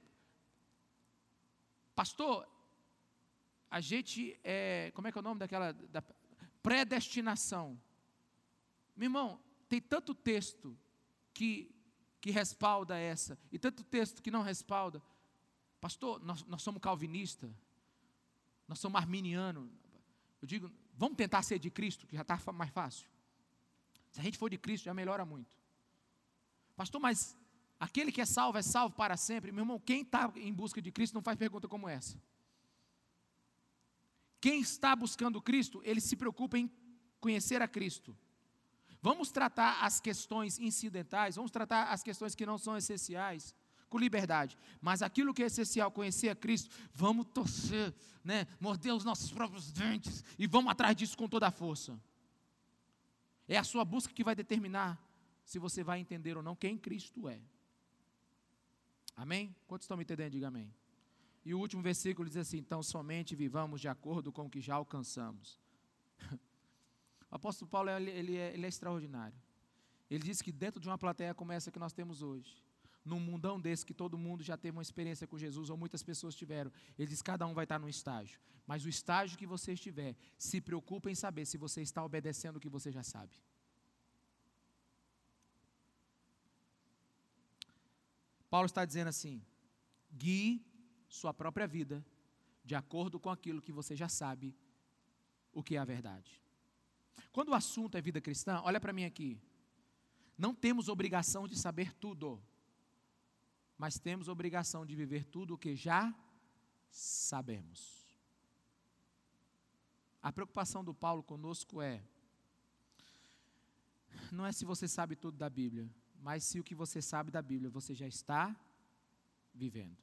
Pastor, a gente é. Como é que é o nome daquela. Da predestinação. Meu irmão, tem tanto texto que, que respalda essa, e tanto texto que não respalda. Pastor, nós, nós somos calvinistas, nós somos arminianos. Eu digo, vamos tentar ser de Cristo, que já está mais fácil. Se a gente for de Cristo, já melhora muito. Pastor, mas Aquele que é salvo é salvo para sempre. Meu irmão, quem está em busca de Cristo não faz pergunta como essa. Quem está buscando Cristo, ele se preocupa em conhecer a Cristo. Vamos tratar as questões incidentais, vamos tratar as questões que não são essenciais com liberdade. Mas aquilo que é essencial, conhecer a Cristo, vamos torcer, né, morder os nossos próprios dentes e vamos atrás disso com toda a força. É a sua busca que vai determinar se você vai entender ou não quem Cristo é. Amém? Quantos estão me entendendo? Diga amém. E o último versículo diz assim: então somente vivamos de acordo com o que já alcançamos. [LAUGHS] O apóstolo Paulo ele, ele, é, ele é extraordinário. Ele diz que dentro de uma plateia como essa que nós temos hoje, num mundão desse que todo mundo já teve uma experiência com Jesus, ou muitas pessoas tiveram, ele diz cada um vai estar num estágio. Mas o estágio que você estiver, se preocupe em saber se você está obedecendo o que você já sabe. Paulo está dizendo assim: guie sua própria vida de acordo com aquilo que você já sabe o que é a verdade. Quando o assunto é vida cristã, olha para mim aqui. Não temos obrigação de saber tudo, mas temos obrigação de viver tudo o que já sabemos. A preocupação do Paulo conosco é: não é se você sabe tudo da Bíblia, mas se o que você sabe da Bíblia você já está vivendo.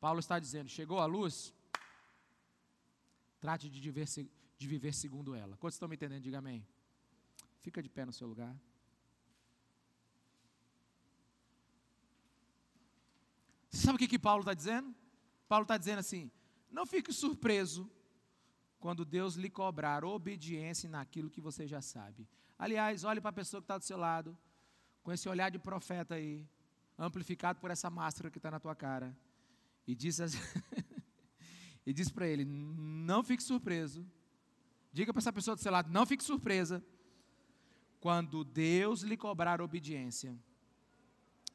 Paulo está dizendo: chegou a luz, trate de viver, de viver segundo ela. Quantos estão me entendendo? Diga amém. Fica de pé no seu lugar. Sabe o que, que Paulo está dizendo? Paulo está dizendo assim: não fique surpreso quando Deus lhe cobrar obediência naquilo que você já sabe. Aliás, olhe para a pessoa que está do seu lado, com esse olhar de profeta aí, amplificado por essa máscara que está na tua cara, e diz, assim, [LAUGHS] e diz para ele: não fique surpreso. Diga para essa pessoa do seu lado: não fique surpresa. Quando Deus lhe cobrar obediência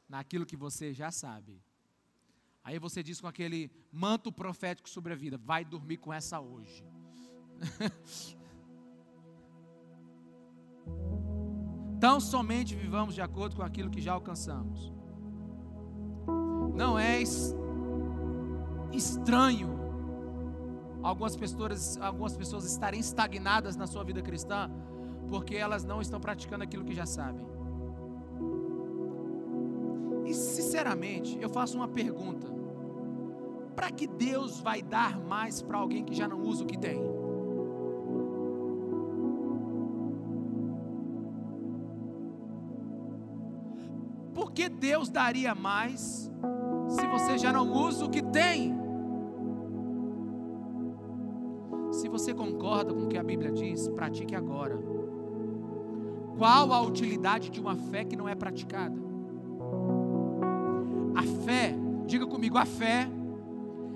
naquilo que você já sabe. Aí você diz com aquele manto profético sobre a vida: vai dormir com essa hoje. [LAUGHS] Tão somente vivamos de acordo com aquilo que já alcançamos. Não é estranho algumas pessoas, algumas pessoas estarem estagnadas na sua vida cristã porque elas não estão praticando aquilo que já sabem. E sinceramente, eu faço uma pergunta: para que Deus vai dar mais para alguém que já não usa o que tem? Por que Deus daria mais se você já não usa o que tem? Se você concorda com o que a Bíblia diz, pratique agora. Qual a utilidade de uma fé que não é praticada? A fé, diga comigo, a fé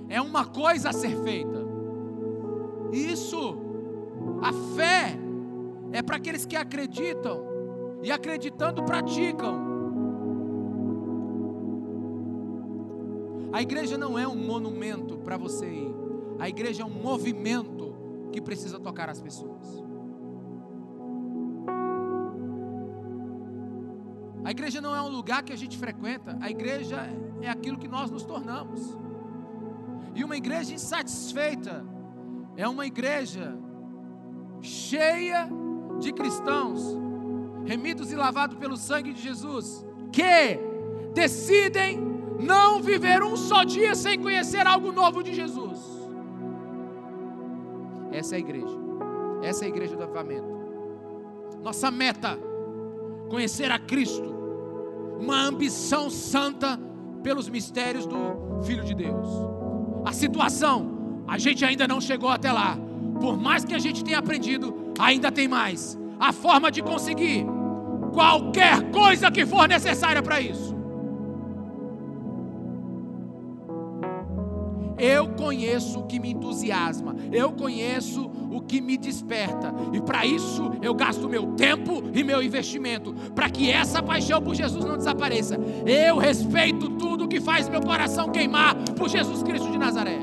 é uma coisa a ser feita. Isso, a fé é para aqueles que acreditam e acreditando praticam. A igreja não é um monumento para você ir, a igreja é um movimento que precisa tocar as pessoas. A igreja não é um lugar que a gente frequenta, a igreja é aquilo que nós nos tornamos. E uma igreja insatisfeita é uma igreja cheia de cristãos, remidos e lavados pelo sangue de Jesus, que decidem não viver um só dia sem conhecer algo novo de Jesus. Essa é a igreja. Essa é a igreja do avivamento. Nossa meta conhecer a Cristo, uma ambição santa pelos mistérios do Filho de Deus. A situação, a gente ainda não chegou até lá. Por mais que a gente tenha aprendido, ainda tem mais. A forma de conseguir qualquer coisa que for necessária para isso. Eu conheço o que me entusiasma, eu conheço o que me desperta, e para isso eu gasto meu tempo e meu investimento, para que essa paixão por Jesus não desapareça. Eu respeito tudo que faz meu coração queimar por Jesus Cristo de Nazaré.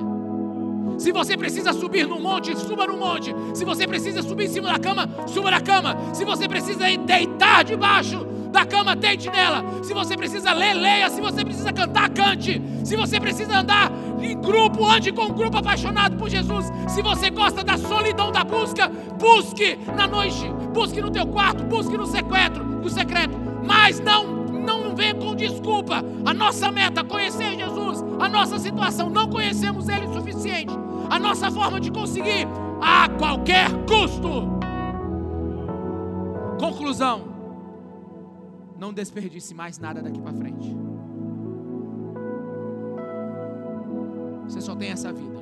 Se você precisa subir no monte, suba no monte. Se você precisa subir em cima da cama, suba na cama. Se você precisa deitar debaixo da cama, deite nela. Se você precisa ler, leia. Se você precisa cantar, cante. Se você precisa andar em grupo, ande com um grupo apaixonado por Jesus. Se você gosta da solidão da busca, busque na noite, busque no teu quarto, busque no secreto, no secreto. Mas não não venha com desculpa. A nossa meta é conhecer Jesus. A nossa situação não conhecemos ele o suficiente. A nossa forma de conseguir a qualquer custo. Conclusão: não desperdice mais nada daqui para frente. Você só tem essa vida.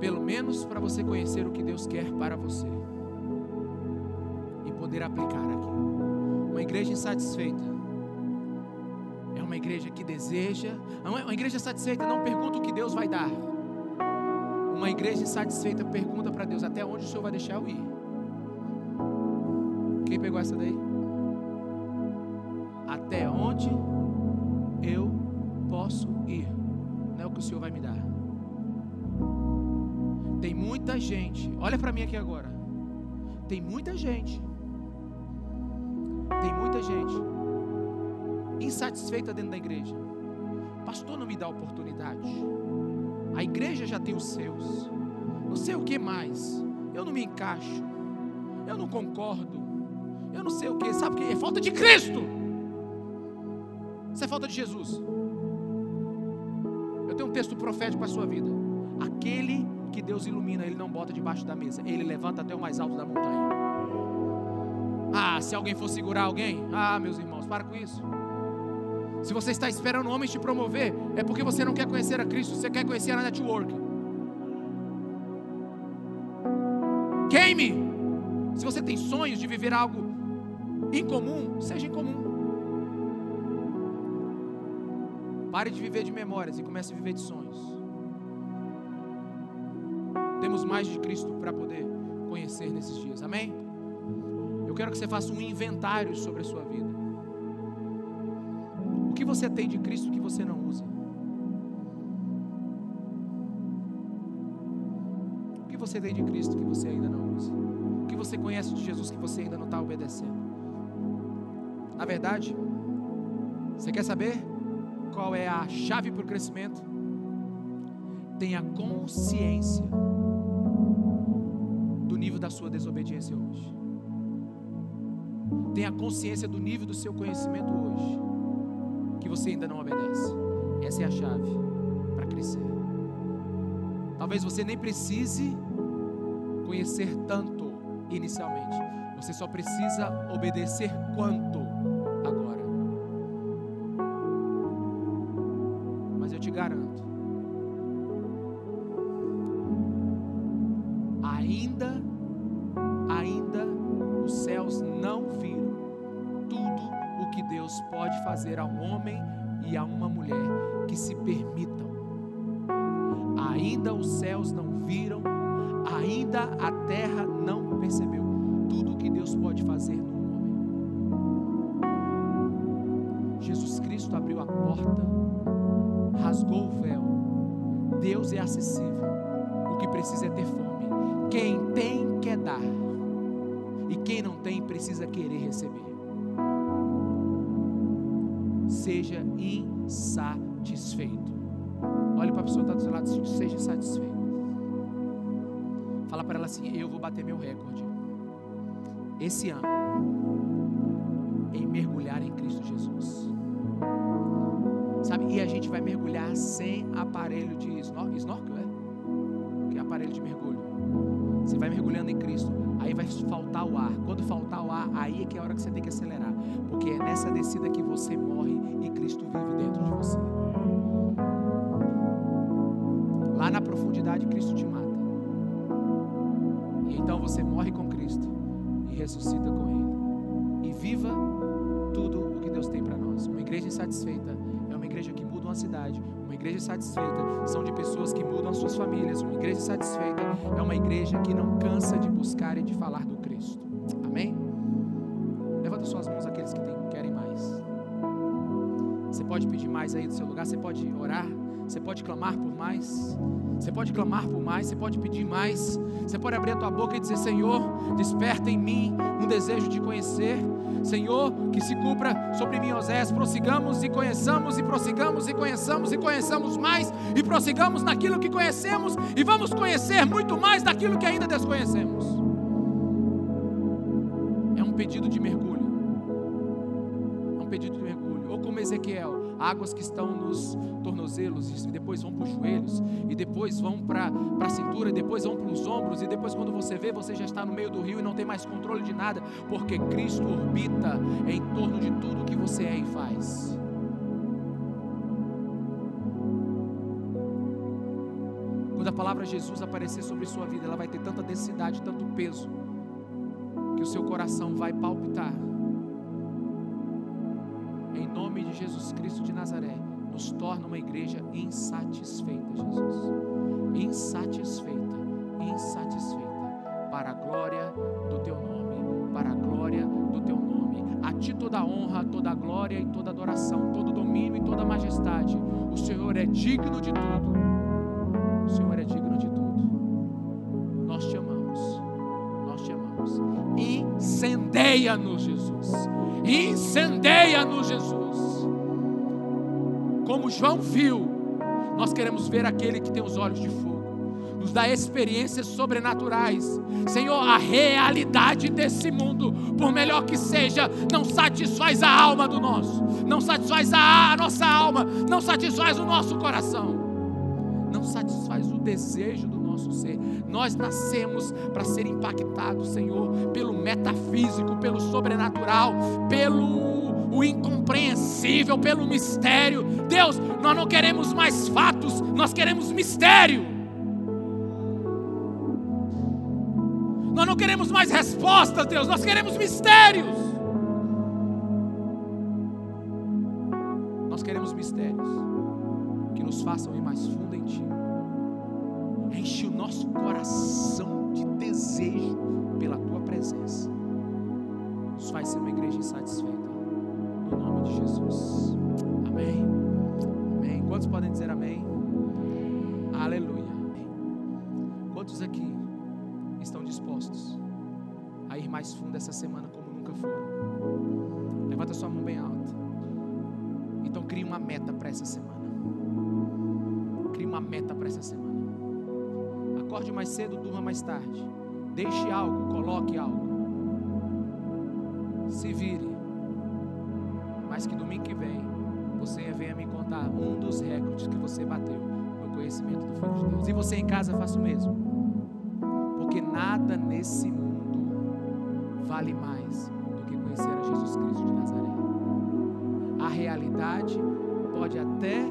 Pelo menos para você conhecer o que Deus quer para você e poder aplicar aqui. Uma igreja insatisfeita é uma igreja que deseja. Uma igreja satisfeita não pergunta o que Deus vai dar. Uma igreja insatisfeita pergunta para Deus até onde o Senhor vai deixar eu ir. Quem pegou essa daí? Até onde eu posso ir? Não é o que o Senhor vai me dar. Tem muita gente, olha para mim aqui agora. Tem muita gente, tem muita gente insatisfeita dentro da igreja. Pastor não me dá oportunidade. A igreja já tem os seus. Não sei o que mais. Eu não me encaixo. Eu não concordo. Eu não sei o que. Sabe o que? É falta de Cristo. Isso é falta de Jesus. Eu tenho um texto profético para a sua vida. Aquele que Deus ilumina, ele não bota debaixo da mesa. Ele levanta até o mais alto da montanha. Ah, se alguém for segurar alguém, ah, meus irmãos, para com isso. Se você está esperando homens te promover, é porque você não quer conhecer a Cristo, você quer conhecer a network. Queime. Se você tem sonhos de viver algo incomum, seja incomum. Pare de viver de memórias e comece a viver de sonhos. Temos mais de Cristo para poder conhecer nesses dias. Amém? Eu quero que você faça um inventário sobre a sua vida. O que você tem de Cristo que você não usa? O que você tem de Cristo que você ainda não usa? O que você conhece de Jesus que você ainda não está obedecendo? Na verdade, você quer saber qual é a chave para o crescimento? Tenha consciência do nível da sua desobediência hoje. Tenha consciência do nível do seu conhecimento hoje, que você ainda não obedece. Essa é a chave para crescer. Talvez você nem precise conhecer tanto inicialmente. Você só precisa obedecer quanto para ela assim: Eu vou bater meu recorde. Esse ano, em mergulhar em Cristo Jesus. Sabe? E a gente vai mergulhar sem aparelho de snor snorkel, é? Que é aparelho de mergulho. Você vai mergulhando em Cristo, aí vai faltar o ar. Quando faltar o ar, aí é que é a hora que você tem que acelerar, porque é nessa descida que você morre e Cristo vive dentro de você. Lá na profundidade, Cristo te mata. Então você morre com Cristo e ressuscita com Ele. E viva tudo o que Deus tem para nós. Uma igreja insatisfeita é uma igreja que muda uma cidade. Uma igreja satisfeita são de pessoas que mudam as suas famílias. Uma igreja satisfeita é uma igreja que não cansa de buscar e de falar do Cristo. Amém? Levanta suas mãos aqueles que tem, querem mais. Você pode pedir mais aí do seu lugar, você pode orar, você pode clamar por mais. Você pode clamar por mais, você pode pedir mais. Você pode abrir a tua boca e dizer: Senhor, desperta em mim um desejo de conhecer. Senhor, que se cumpra sobre mim, Osés. Prossigamos e conheçamos, e prossigamos e conheçamos, e conheçamos mais, e prossigamos naquilo que conhecemos, e vamos conhecer muito mais daquilo que ainda desconhecemos. É um pedido de mergulho. Águas que estão nos tornozelos, e depois vão para os joelhos, e depois vão para a cintura, e depois vão para os ombros, e depois quando você vê, você já está no meio do rio e não tem mais controle de nada, porque Cristo orbita em torno de tudo que você é e faz. Quando a palavra Jesus aparecer sobre sua vida, ela vai ter tanta densidade, tanto peso, que o seu coração vai palpitar. Em nome de Jesus Cristo de Nazaré, nos torna uma igreja insatisfeita, Jesus. Insatisfeita, insatisfeita. Para a glória do teu nome, para a glória do teu nome. A ti toda honra, toda glória e toda adoração, todo domínio e toda majestade. O Senhor é digno de tudo. O Senhor é digno de tudo. Nós te amamos. Nós te amamos. Incendeia-nos, Jesus. Incendeia-nos, Jesus. João viu, nós queremos ver aquele que tem os olhos de fogo. Nos dá experiências sobrenaturais. Senhor, a realidade desse mundo, por melhor que seja, não satisfaz a alma do nosso, não satisfaz a nossa alma, não satisfaz o nosso coração não satisfaz o desejo do nosso ser. Nós nascemos para ser impactados, Senhor, pelo metafísico, pelo sobrenatural, pelo o incompreensível, pelo mistério. Deus, nós não queremos mais fatos, nós queremos mistério. Nós não queremos mais respostas, Deus, nós queremos mistérios. Nós queremos mistérios que nos façam ir mais fundo em Ti. Enche o nosso coração de desejo pela Tua presença. Nos faz ser uma igreja insatisfeita. No nome de Jesus. Amém. Amém. Quantos podem dizer amém? Aleluia. Amém. Quantos aqui estão dispostos a ir mais fundo essa semana como nunca foram? Levanta sua mão bem alta. Então crie uma meta para essa semana. Crie uma meta para essa semana. Acorde mais cedo, durma mais tarde. Deixe algo, coloque algo. Se vire. Mas que domingo que vem você venha me contar um dos recordes que você bateu no conhecimento do Filho de Deus. E você em casa faça o mesmo. Porque nada nesse mundo vale mais do que conhecer a Jesus Cristo de Nazaré. A realidade pode até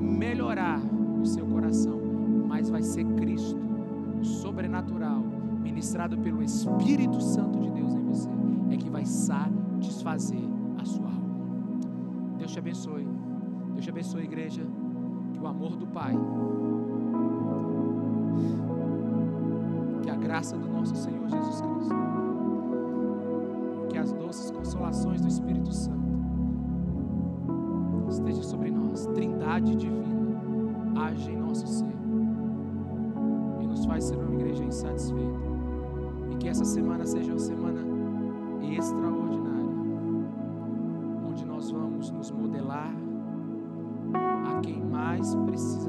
melhorar o seu coração, mas vai ser Cristo, sobrenatural, ministrado pelo Espírito Santo de Deus em você, é que vai satisfazer a sua alma. Te abençoe. Deus te abençoe, igreja. Que o amor do Pai, que a graça do nosso Senhor Jesus Cristo, que as doces consolações do Espírito Santo esteja sobre nós. Trindade divina, age em nosso ser e nos faz ser uma igreja insatisfeita. E que essa semana seja uma semana extraordinária precisa